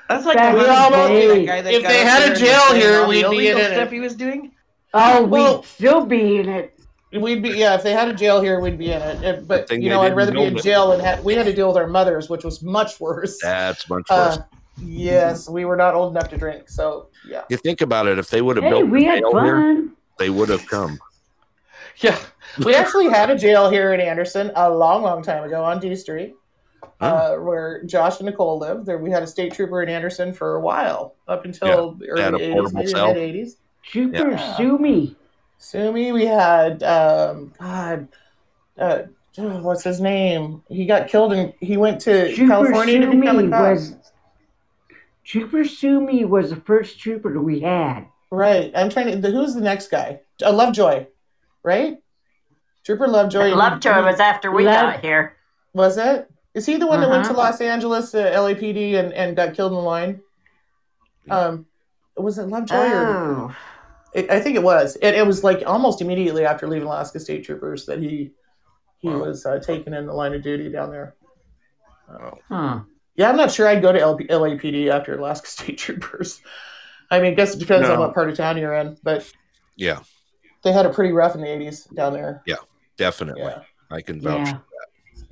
That's like Back the in Ron the Burgundy, day. that guy that If they had a jail here, we'd be illegal in it. stuff he was doing. Oh, we'd Well- still be in it. We'd be yeah. If they had a jail here, we'd be in it. It- But you know, I'd rather be in build it. jail and had, we had to deal with our mothers, which was much worse. That's much worse. Uh, yes, we were not old enough to drink, so yeah, you think about it. If they would have Hey, built we the had jail here, they would have come. yeah. We actually had a jail here in Anderson a long, long time ago on D Street. uh, where Josh and Nicole lived. There, we had a state trooper in Anderson for a while, up until the early '80s, portable maybe cell. mid '80s. Super Yeah. sue me. Sumi, we had um, God, uh, oh, what's his name? He got killed and he went to Trooper California to sue become a cop. was Trooper sue me was the first trooper we had. Right. I'm trying to. The, who's the next guy? Uh, Lovejoy, right? Trooper Lovejoy. Lovejoy was after we Love- got here. Was it? Is he the one that went to Uh-huh. Los Angeles to LAPD and, and got killed in the line? Um, was it Lovejoy or? Oh, It, I think it was. It, it was like almost immediately after leaving Alaska State Troopers that he he Wow. was uh, taken in the line of duty down there. hmm. Yeah, I'm not sure I'd go to LP, LAPD after Alaska State Troopers. I mean, I guess it depends on what part of town you're in, but Yeah, they had it pretty rough in the 80s down there. Definitely. Yeah, I can vouch. Yeah.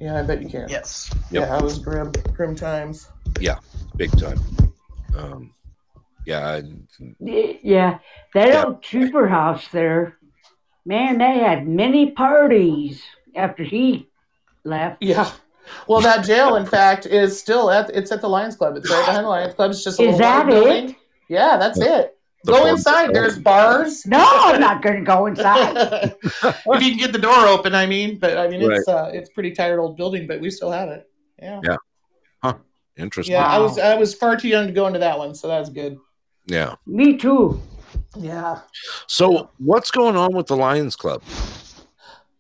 yeah, I bet you can. Yes. Yep. Yeah, it was grim, grim times. Yeah, big time. Um, yeah, I, Y- Yeah. That Yeah. old trooper house there, man, they had many parties after he left. Yeah. Well, that jail, in fact, is still at it's at the Lions Club. It's right behind the Lions Club. It's just a Is little that building. it? Yeah, that's it. The Go inside. There's bars. No, I'm not going to go inside. if you can get the door open, I mean, but I mean, it's uh, it's pretty tired old building, but we still have it. Yeah, Yeah. Huh. Interesting. yeah. I was I was far too young to go into that one, so that's good. yeah. Me too. Yeah. So, what's going on with the Lions Club?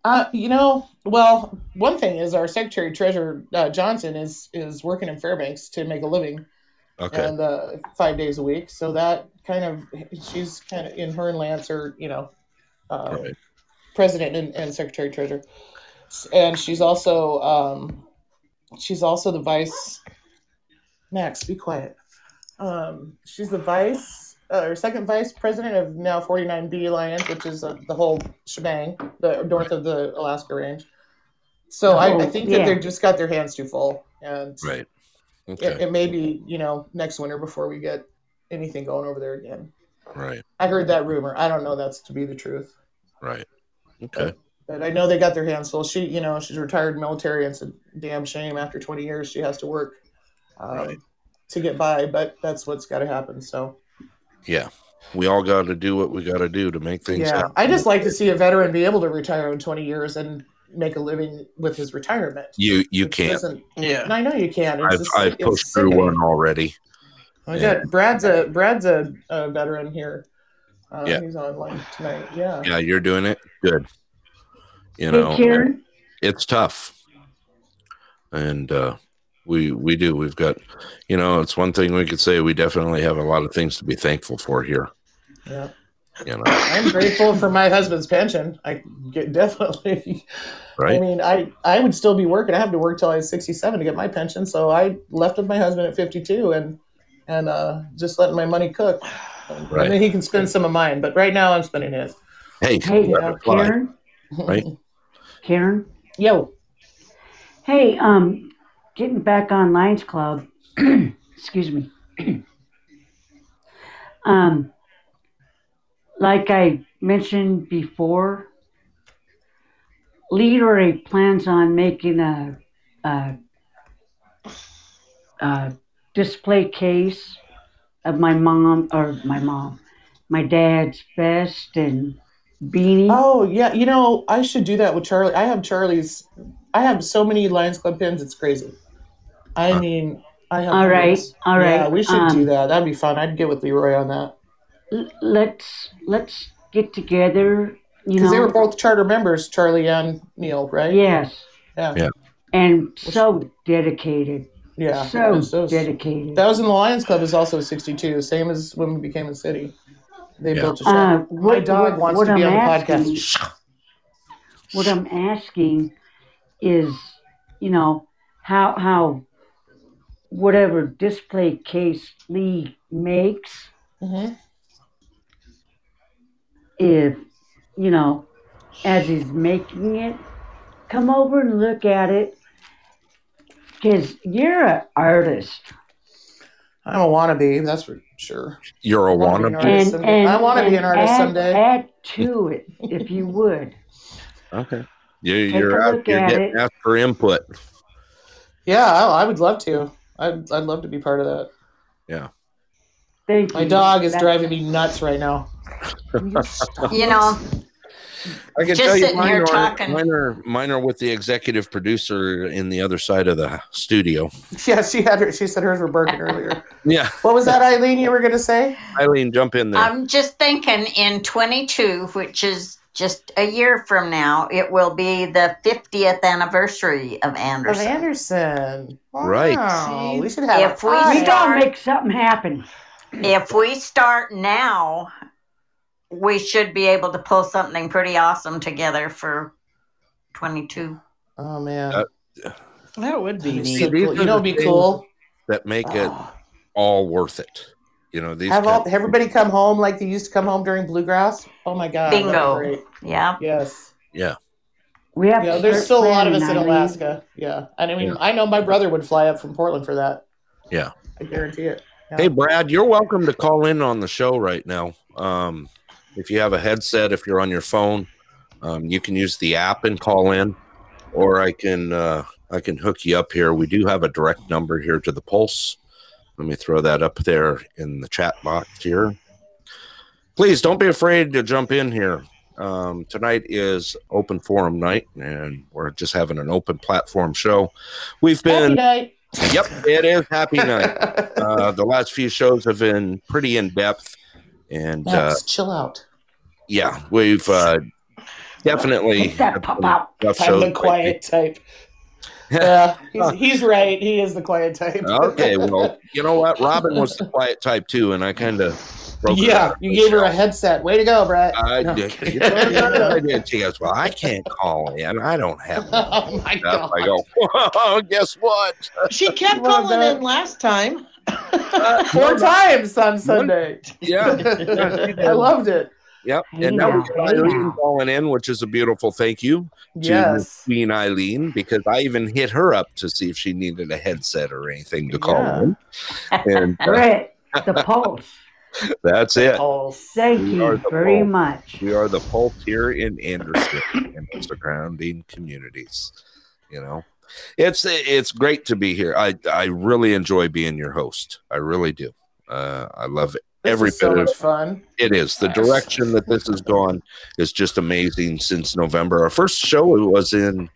Uh, you know, well, one thing is our Secretary Treasurer uh, Johnson is is working in Fairbanks to make a living, Okay. and uh, five days a week. So that kind of she's kind of in her and Lance are you know, uh, Right. president and, and secretary treasurer, and she's also um, she's also the vice. Max, be quiet. Um, she's the vice uh, or second vice president of now 49B Alliance, which is uh, the whole shebang, the north of the Alaska Range. So I, I Oh, think yeah. that they've just got their hands too full, and Right. It, Okay. it may be you know next winter before we get anything going over there again. Right. I heard that rumor. I don't know that's to be the truth, Right. Okay. but I know they got their hands full. She, you know, she's retired military, and it's a damn shame after 20 years she has to work um, Right. to get by. But that's what's got to happen. So Yeah. We all got to do what we got to do to make things yeah, happen. I just like to see a veteran be able to retire in 20 years and make a living with his retirement. You you can't. Yeah. I know you can. It's I've just- I've it's pushed through one already. I Yeah. got Brad's a Brad's a, a veteran here. Uh, Yeah. he's online tonight. Yeah. Yeah, you're doing it good. You know, Karen. it's tough, and uh, We we do. We've got, you know, it's one thing we could say. We definitely have a lot of things to be thankful for here. Yeah. You know, I'm grateful for my husband's pension. I get definitely. Right. I mean, I I would still be working. I have to work till I was 67 to get my pension. So I left with my husband at 52 and and uh, just letting my money cook. And, Right. then he can spend some of mine. But right now I'm spending his. Hey, Hey, let uh, Karen, right? Karen. Yo. Hey, um, getting back on Lions Club. excuse me. um, like I mentioned before, Leroy plans on making a, a, a display case of my mom or my mom, my dad's vest and beanie. Oh yeah, you know I should do that with Charlie. I have Charlie's. I have so many Lions Club pins. It's crazy. I mean, I have. All right, all Yeah, we should um, do that. That'd be fun. I'd get with Leroy on that L- let's let's get together. You because know, they were both charter members, Charlie and Neil, right? yes, Yeah. Yeah. and so dedicated, Yeah. so Those- those- dedicated. That was in the Lions Club is also 62, same as when we became a city. They Yeah. built a shop. Uh, My dog what, wants what to be I'm on the asking, podcast. what I'm asking is, you know, how how whatever display case Lee makes, Mhm. If you know, as he's making it, come over and look at it, because you're an artist. I'm a wannabe, that's for sure. You're a I wanna be wannabe. an artist someday. I want to be an artist add, someday. Add to it if you would. Okay. You, a you're out, you're getting it. asked for input. Yeah, I, I would love to. I'd, I'd love to be part of that. Yeah. Thank you. My you. dog is That- driving me nuts right now. Will you know, I can Just tell you sitting mine here are, talking. mine are mine are with the executive producer in the other side of the studio. Yeah, she had her. She said hers were broken earlier. Yeah, What was that, Eileen? You were going to say? Eileen, jump in there. I'm just thinking in 22, which is just a year from now, it will be the 50th anniversary of Of Anderson. Anderson. Right. Wow, We should have. If a we We party. gotta make something happen. If we start now, we should be able to pull something pretty awesome together for 22. Oh man, Uh, That would be neat. so cool. You know, be cool. that make it Oh, all worth it. You know these. have all kind- everybody come home like they used to come home during bluegrass. Oh my god, Bingo. great. Yeah. Yes. yeah, We have Yeah, to there's still a lot of us in Alaska. Yeah, and I mean, Yeah. I know my brother would fly up from Portland for that. Yeah. I guarantee it. Yeah. Hey, Brad, you're welcome to call in on the show right now. Um, if you have a headset, if you're on your phone, um, you can use the app and call in, or I can uh, I can hook you up here. We do have a direct number here to the Pulse. Let me throw that up there in the chat box here. Please don't be afraid to jump in here. Um, tonight is open forum night, and we're just having an open platform show. We've been, yep, it is happy night uh, the last few shows have been pretty in depth, and uh, chill out. yeah, we've uh, definitely Take that had pop out. I'm the quiet type. Yeah, he's, he's right. He is the quiet type. okay, well, you know what? Robin was the quiet type too, and I kind of yeah, you gave her a headset. Way to go, Brett. I No, did. I did. She goes, "Well, I can't call in. I don't have." oh my Stuff. god. I go, well, guess what? She kept calling that. in last time. Four times on Sunday. Yeah, yeah, she did. I loved it. Yep. Hey And now we now, got Eileen calling in, which is a beautiful thank you to Yes. Queen Eileen because I even hit her up to see if she needed a headset or anything to call Yeah. in. And uh, Brett, the pulse. that's it. Pulse. Thank We you very Pulse. much. We are the pulse here in Anderson and the surrounding communities. You know, it's it's great to be here. I I really enjoy being your host. I really do. Uh, I love it. This Every so bit of fun. It is. The direction that this has gone is just amazing since November. Our first show was in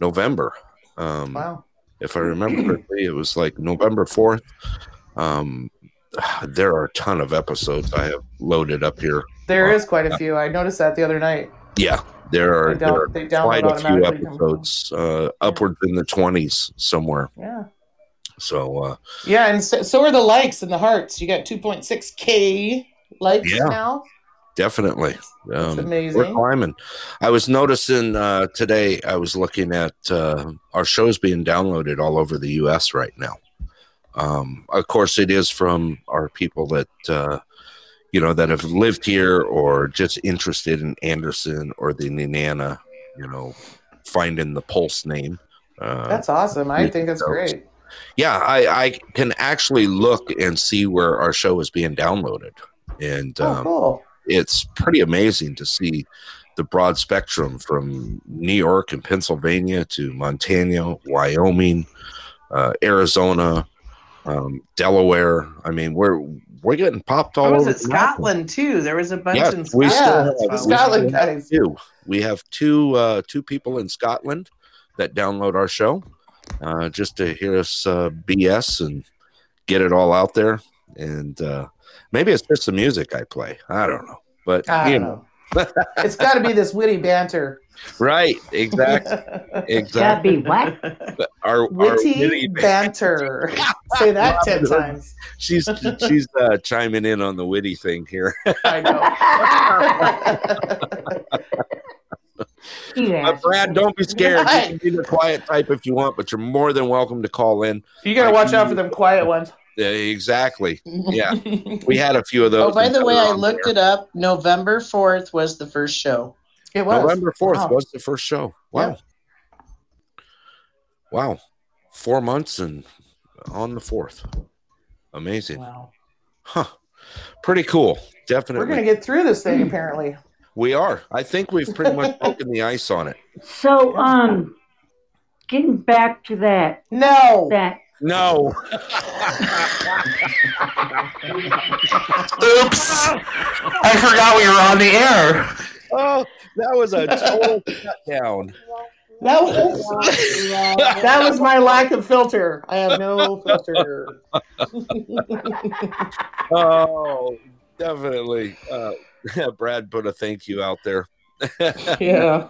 November. Um, Wow. If I remember correctly, it was like November 4th. Um, there are a ton of episodes I have loaded up here. There is quite a few. I noticed that the other night. Yeah, there are, there are they quite a few episodes, uh, upwards in the 20s somewhere. Yeah. So uh, Yeah, and so, so are the likes and the hearts. You got 2.6k likes Yeah. now. definitely, That's um, we're climbing. I was noticing uh, today. I was looking at uh, our shows being downloaded all over the U.S. right now. Um, of course, it is from our people that uh, you know that have lived here or just interested in Anderson or the Nenana. You know, finding the Pulse name. Uh, That's awesome. I think that's great. yeah, I, I can actually look and see where our show is being downloaded, and Oh, um, cool. it's pretty amazing to see the broad spectrum from New York and Pennsylvania to Montana, Wyoming, uh, Arizona, um, Delaware. I mean, we're we're getting popped all I was over at the. Scotland too. There was a bunch Yes, in we Scotland. still Yeah, have, the we Scotland still have guys. two. We have two uh, two people in Scotland that download our show uh, just to hear us uh, BS and get it all out there. And uh, maybe it's just the music I play. I don't know, but I you don't know. It's got to be this witty banter. right? Exactly, Gotta exactly. be what? Our, our Witty witty banter. Say that 10 Hood. times. She's she's uh, chiming in on the witty thing here. I know. You But. Brad, don't be scared. You can be the quiet type if you want, but you're more than welcome to call in. you got to watch out for them quiet ones. Yeah, exactly. Yeah. We had a few of those. Oh, by the way, I looked there. it up. November 4th was the first show. it was. November 4th Wow. was the first show. Wow. Yeah. Wow. Four months and on the 4th. Amazing. Wow. Huh. Pretty cool. Definitely. We're going to get through this thing, apparently. we are. I think we've pretty much broken the ice on it. So, um, getting back to that, No. that No. Oops. I forgot we were on the air. Oh, that was a total shutdown. That was that was my lack of filter. I have no filter. Oh, definitely. Uh, Brad put a thank you out there. Yeah.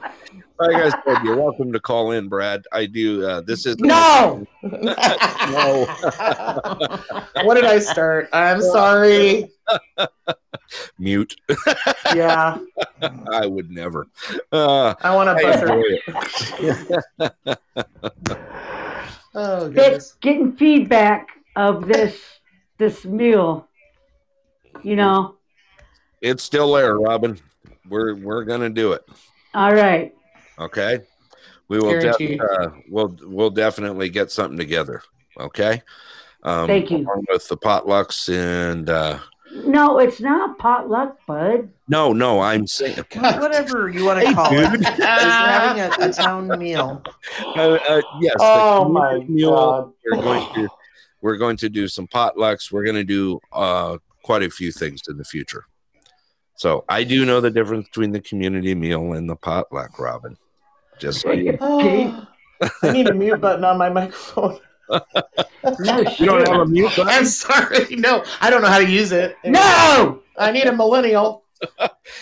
Like I said, you're welcome to call in, Brad. I do. Uh, this is No. no. what did I start? I'm sorry. Mute. Yeah. I would never. Uh, I want to enjoy buzzer. it. Oh get, goodness. getting feedback of this this meal. You know. It's still there, Robin. We're we're gonna do it. All right. Okay. We will. Def- uh, we'll we'll definitely get something together. Okay. Um, Thank you. Along with the potlucks and uh, No, it's not potluck, bud. no, no, I'm saying Whatever you want to call it. It's having a, a town meal. uh, uh, yes. Oh my community mule, god. We're going to we're going to do some potlucks. We're going to do uh, quite a few things in the future. So I do know the difference between the community meal and the potluck, Robin. Just so you, Oh, I need a mute button on my microphone. No you don't have a mute button. I'm sorry. No, I don't know how to use it. no. I need a millennial.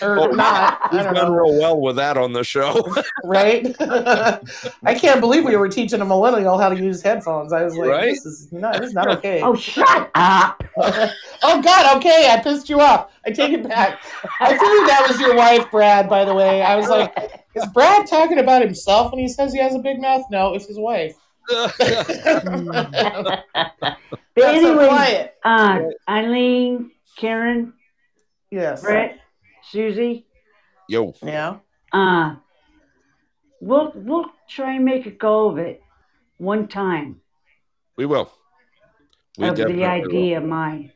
Or Oh, not. I He's done know. real well with that on the show. Right? I can't believe we were teaching a millennial how to use headphones. I was like, Right? this is not this is not okay. Oh, shut up. oh God, okay, I pissed you off. I take it back. I figured that was your wife, Brad, by the way. I was like, is Brad talking about himself when he says he has a big mouth? No, it's his wife. But That's so anyway, quiet. uh, Eileen, Karen, Yes. Brett, Susie, Yo, Yeah. uh, we'll we'll try and make a go of it one time we will. We of the definitely will. idea of mine.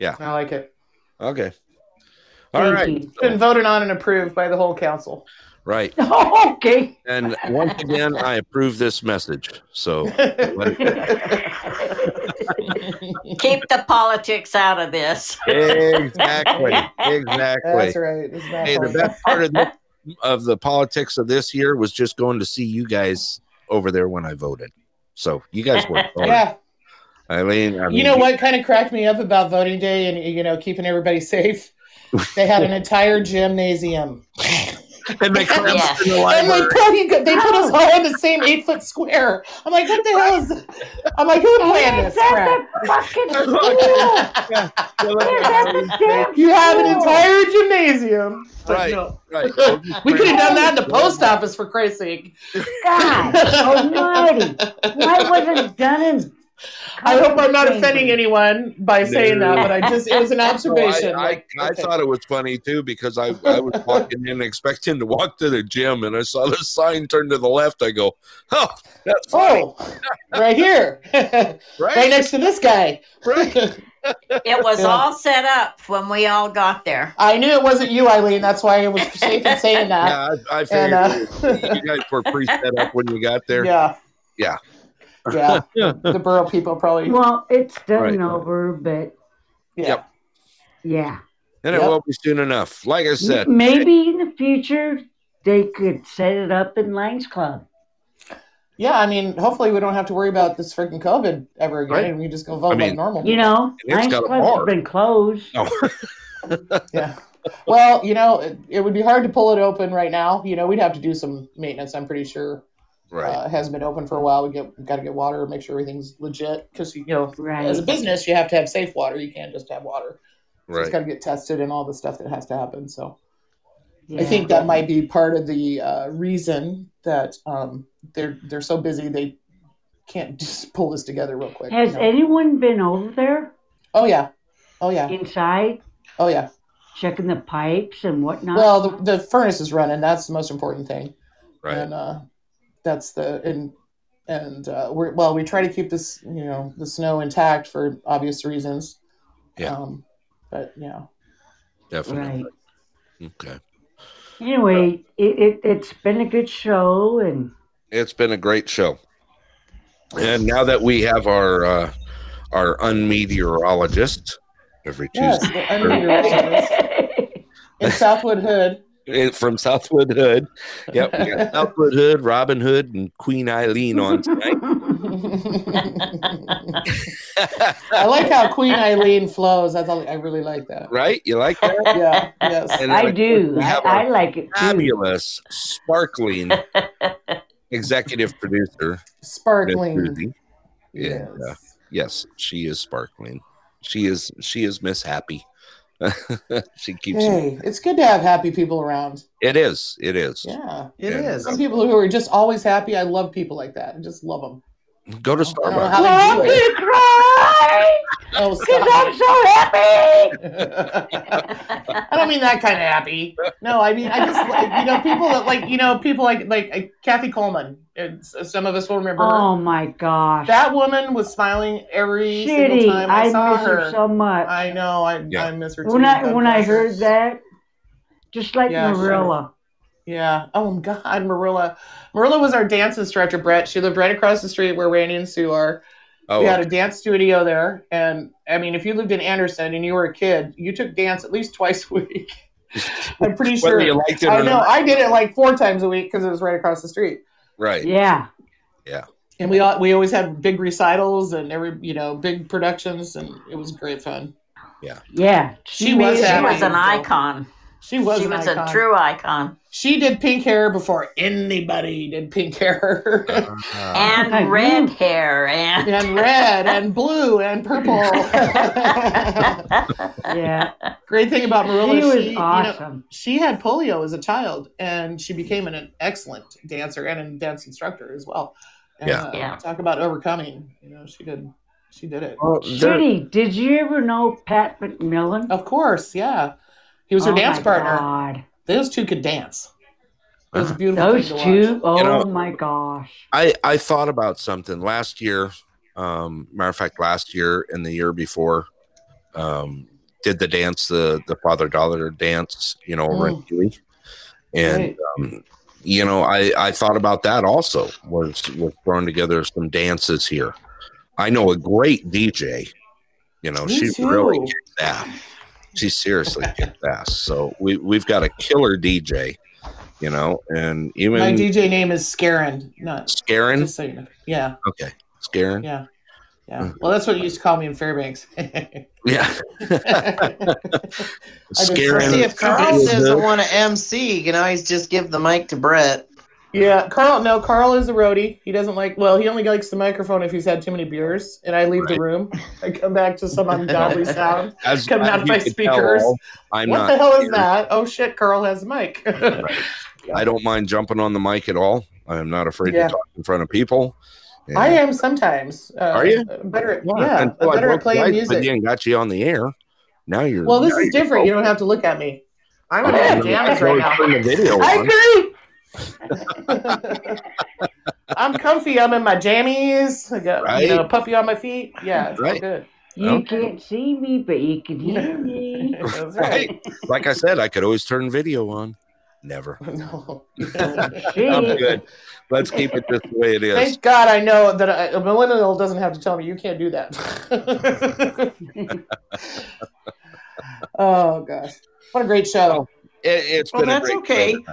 Yeah. I like it. Okay. All Thank right. you. It's been voted on and approved by the whole council. Right. okay. And once again, I approve this message. So Keep the politics out of this. exactly, exactly. That's right. That Hey, the best part of the, of the politics of this year was just going to see you guys over there when I voted. So you guys worked hard. Yeah. Eileen, I mean, You know what kind of cracked me up about voting day and you know keeping everybody safe? They had an entire gymnasium. and they crammed Yeah. us in the And they put, they put us all in the same eight foot square. I'm like, what the hell is? I'm like, who planned this crap? that the fucking school? Is that the damn You have an entire gymnasium. Right, no. right. We could have done that in the post office for Christ's sake. God almighty. Why wasn't it done in I hope I'm not offending anyone by saying that, but I just it was an No, observation. I, I, like, I okay. thought it was funny too because I, I was walking in expecting to walk to the gym and I saw the sign turn to the left. I go, oh, that's funny, Oh, right here, right right? next to this guy. right. It was Yeah. all set up when we all got there. I knew it wasn't you, Eileen. That's why I was safe in saying that. Yeah, I, I And figured uh, you guys were pre set up when you got there. yeah, Yeah. yeah. The borough people probably. Well, it's done Right. over, but Yeah. Yep. yeah. And it Yep. will be soon enough. Like I said, Maybe in the future they could set it up in Lions Club. Yeah, I mean, hopefully we don't have to worry about this freaking COVID ever again, Right. and we just go vote I like normal. You know, it's Lions got a Club's bar. been closed. oh, Yeah. Well, you know, it, it would be hard to pull it open right now. You know, we'd have to do some maintenance. I'm pretty sure. Right. Uh, hasn't been open for a while. We get got to get water, make sure everything's legit. Because you know, Right. as a business, you have to have safe water. You can't just have water. So It's right. got to get tested and all the stuff that has to happen. So Yeah. I think that might be part of the uh, reason that um, they're they're so busy they can't just pull this together real quick. Has you know? anyone been over there oh yeah, oh yeah, inside oh yeah. checking the pipes and whatnot? Well, the, the furnace is running. That's the most important thing. Right. and uh, that's the and and uh, we're well we try to keep this you know the snow intact for obvious reasons Yeah. um, but yeah Definitely. right. Okay. Anyway, it, it, it's been a good show, and It's been a great show. And now that we have our uh, our unmeteorologist every yes Tuesday the unmeteorologist in southwood hood from Southwood Hood. Yep, we got Southwood Hood, Robin Hood, and Queen Eileen on tonight. i like how queen eileen flows that's all i really like that right? You like that? yeah yes And I of do. I, I like it too. sparkling executive producer, sparkling Susie. yes. Yeah. Yes, she is sparkling. She is she is Miss Happy. she keeps hey it's good to have happy people around it is. It is. yeah It Yeah. is. some people who are just always happy i love people like that i just love them Go to I don't know Starbucks. how Let they do it. me cry Oh, because I'm so happy. I don't mean that kind of happy. No, I mean I just like you know people that like you know people like like uh, Kathy Coleman. It's, some of us will remember her. Oh my gosh. That woman was smiling every single time I, I, saw miss her. her. so much. I know. I Yeah. I miss her too. when I when I bless her. heard that, just like Yeah, Marilla. Yeah. Oh my God, Marilla. Marilla was our dance instructor, Brett. She lived right across the street where Randy and Sue are. Oh, we had a dance studio there, and I mean, if you lived in Anderson and you were a kid, you took dance at least twice a week. I'm pretty sure. whether you liked it I or know. not. I did it like four times a week because it was right across the street. Right. Yeah. Yeah. And we all, we always had big recitals and every you know big productions, and it was great fun. Yeah. Yeah. She was She was an icon. She was, she was a true icon. She did pink hair before anybody did pink hair, Uh, And I red know. hair and and red and blue and purple. Yeah. Great thing about Marilla, She was she, you know, awesome. she had polio as a child, and she became an excellent dancer and a dance instructor as well. And, Yeah. uh, Yeah. Talk about overcoming. You know, she did. She did it. well, there- Did you ever know Pat McMillan? Of course, yeah. He was her Oh dance partner. God. Those two could dance. It was a Uh-huh. beautiful Those thing to two. watch. Oh You know- my gosh. I I thought about something last year. Um, matter of fact, last year and the year before, um, did the dance, the the father daughter dance. You know, over Mm. Huey. and Right. um, you know, I I thought about that also. Was was throwing together some dances here. I know a great DJ. You know, Me she too. really kicks ass. She seriously kicks ass. So we we've got a killer DJ. You know, and even My DJ name is Scarin, not Scarin. so you know. Yeah, Okay, Scarin. yeah. Yeah. Uh-huh. Well, that's what you used to call me in Fairbanks. Yeah. Scaring. See, if Carl doesn't want to MC, you can always just give the mic to Brett. Yeah, Carl. No, Carl is a roadie. He doesn't like. Well, he only likes the microphone if he's had too many beers, and I leave Right. the room. I come back to some ungodly sound. As, coming as out of my speakers. tell, I'm what not. the hell is here. that? Oh shit, Carl has a mic. I don't mind jumping on the mic at all. I am not afraid Yeah. to talk in front of people. And- I am sometimes. Uh, Are you? better? At, yeah, until I'm better at playing the ice music. with you and got you on the air. Now you're. Well, this is you're- different. You don't have to look at me. I'm in Oh, my no, right now. the video I on. agree. I'm comfy. I'm in my jammies. I got you know a puppy on my feet. Yeah, it's all Right. good. You Okay. can't see me, but you can hear me. Right. right. Like I said, I could always turn video on. Never. No. See? I'm good. Let's keep it just the way it is. Thank God I know that a, a millennial doesn't have to tell me you can't do that. oh gosh, what a great show! It, it's Well, been a that's great okay. show.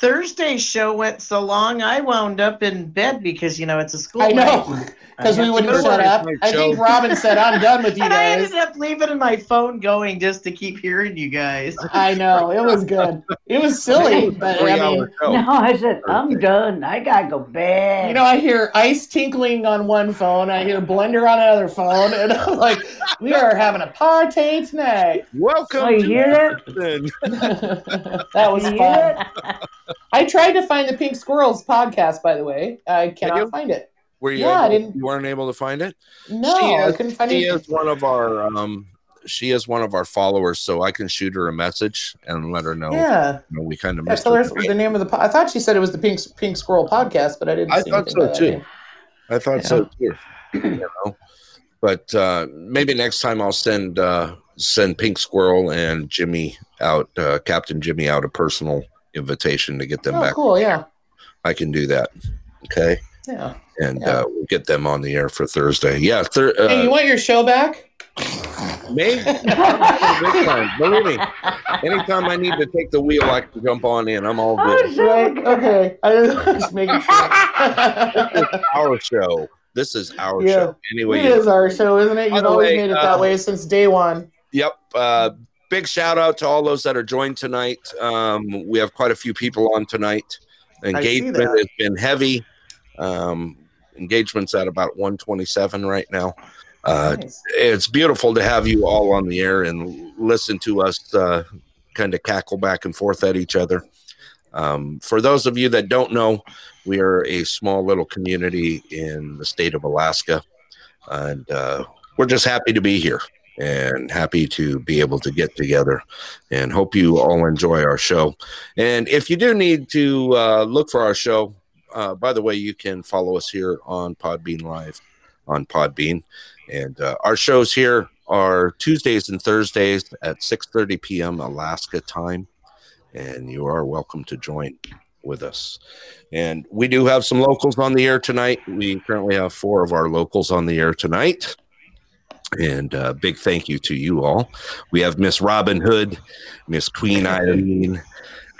Thursday's show went so long, I wound up in bed because you know it's a school I know because we wouldn't shut up. night I think. Robin said, "I'm done with you And I guys." ended up leaving my phone going just to keep hearing you guys. I know it was good. It was silly, but I mean. No, I said, I'm done. I gotta go bed. You know, I hear ice tinkling on one phone, I hear blender on another phone, and I'm like, we are having a party tonight. Welcome Oh, you to hear that? That was fun. I tried to find the Pink Squirrels podcast, by the way. I cannot find it. Were you? Yeah, I didn't- You weren't able to find it. No, She I is- couldn't find She it. is one of our. Um, she is one of our followers, so I can shoot her a message and let her know. Yeah, you know, we kind of yeah tell her the name of the. Po- I thought she said it was the Pink Pink Squirrel podcast, but I didn't. I thought so, too. name. I thought so too. You know, but uh, maybe next time I'll send uh, send Pink Squirrel and Jimmy out, uh, Captain Jimmy out a personal invitation to get them back. Oh, back. cool. Yeah, I can do that. Okay, yeah. and Yeah. uh, we'll get them on the air for Thursday. Yeah, thir- uh, hey, you want your show back? time. Believe me. Anytime I need to take the wheel, I can jump on in. I'm all good. Right. Okay. I just making sure. Our show. This is our Yeah. show. Anyway, it is our show, isn't it? You've always way, made it uh, that way since day one. Yep. Big shout out to all those that are joined tonight. Um, we have quite a few people on tonight. Engagement has been heavy. Um, engagement's at about 127 right now. Uh, Nice. it's beautiful to have you all on the air and listen to us uh, kind of cackle back and forth at each other. Um, for those of you that don't know, we are a small little community in the state of Alaska, and uh, we're just happy to be here and happy to be able to get together and hope you all enjoy our show. And if you do need to uh, look for our show, uh, by the way, you can follow us here on Podbean Live on Podbean. And uh, our shows here are Tuesdays and Thursdays at 6:30 p.m. Alaska time, and you are welcome to join with us. And we do have some locals on the air tonight. We currently have four of our locals on the air tonight. And uh, big thank you to you all. We have Miss Robin Hood, Miss Queen Eileen,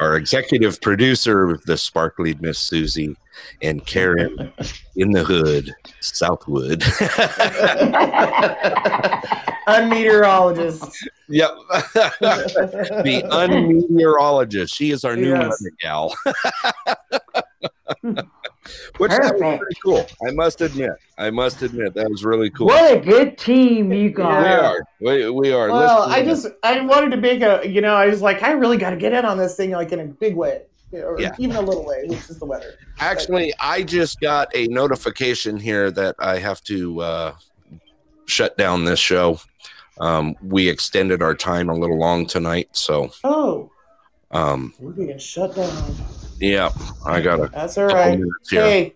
our executive producer, the sparkly Miss Susie, and Karen in the Hood, Southwood. Unmeteorologist. yep. the unmeteorologist. She is our new Yes. gal. Which that was pretty cool. I must admit. I must admit that was really cool. What a good team you got. Yeah. are. We, we are. well, Listen I to just I wanted to make a you know I was like I really got to get in on this thing like in a big way, or Yeah. even a little way, which is the weather. Actually, I just got a notification here that I have to uh, shut down this show. Um, we extended our time a little long tonight, so Oh, um, we're being shut down. Yeah, I got it. That's all right. couple here. Hey,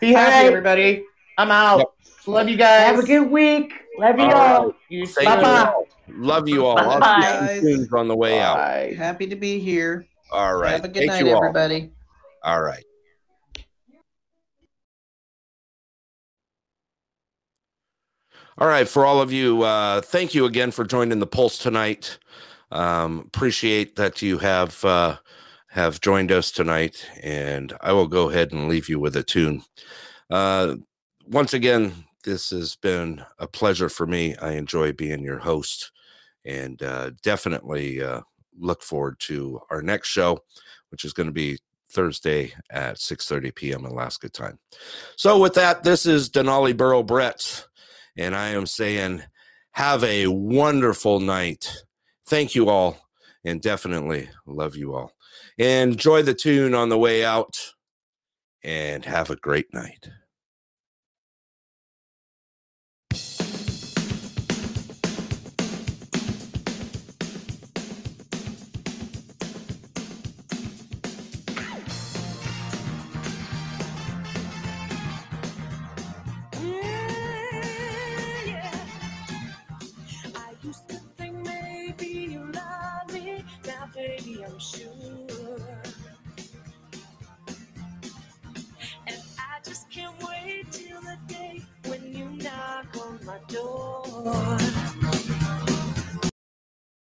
be happy, All right. everybody. I'm out. Yep. Love you guys. Have a good week. Love you All all. right. You Thank bye you bye. all. Love you all. I'll Bye-bye. see you soon on the way out. Happy to be here. All right. Have a good Thank night, you all. everybody. All right. All right, for all of you, uh, thank you again for joining the Pulse tonight. Um, appreciate that you have uh, have joined us tonight, and I will go ahead and leave you with a tune. Uh, once again, this has been a pleasure for me. I enjoy being your host and uh, definitely uh, look forward to our next show, which is going to be Thursday at 6:30 p.m. Alaska time. So with that, this is Denali Borough Brett, and I am saying have a wonderful night. Thank you all, and definitely love you all. Enjoy the tune on the way out, and have a great night. door.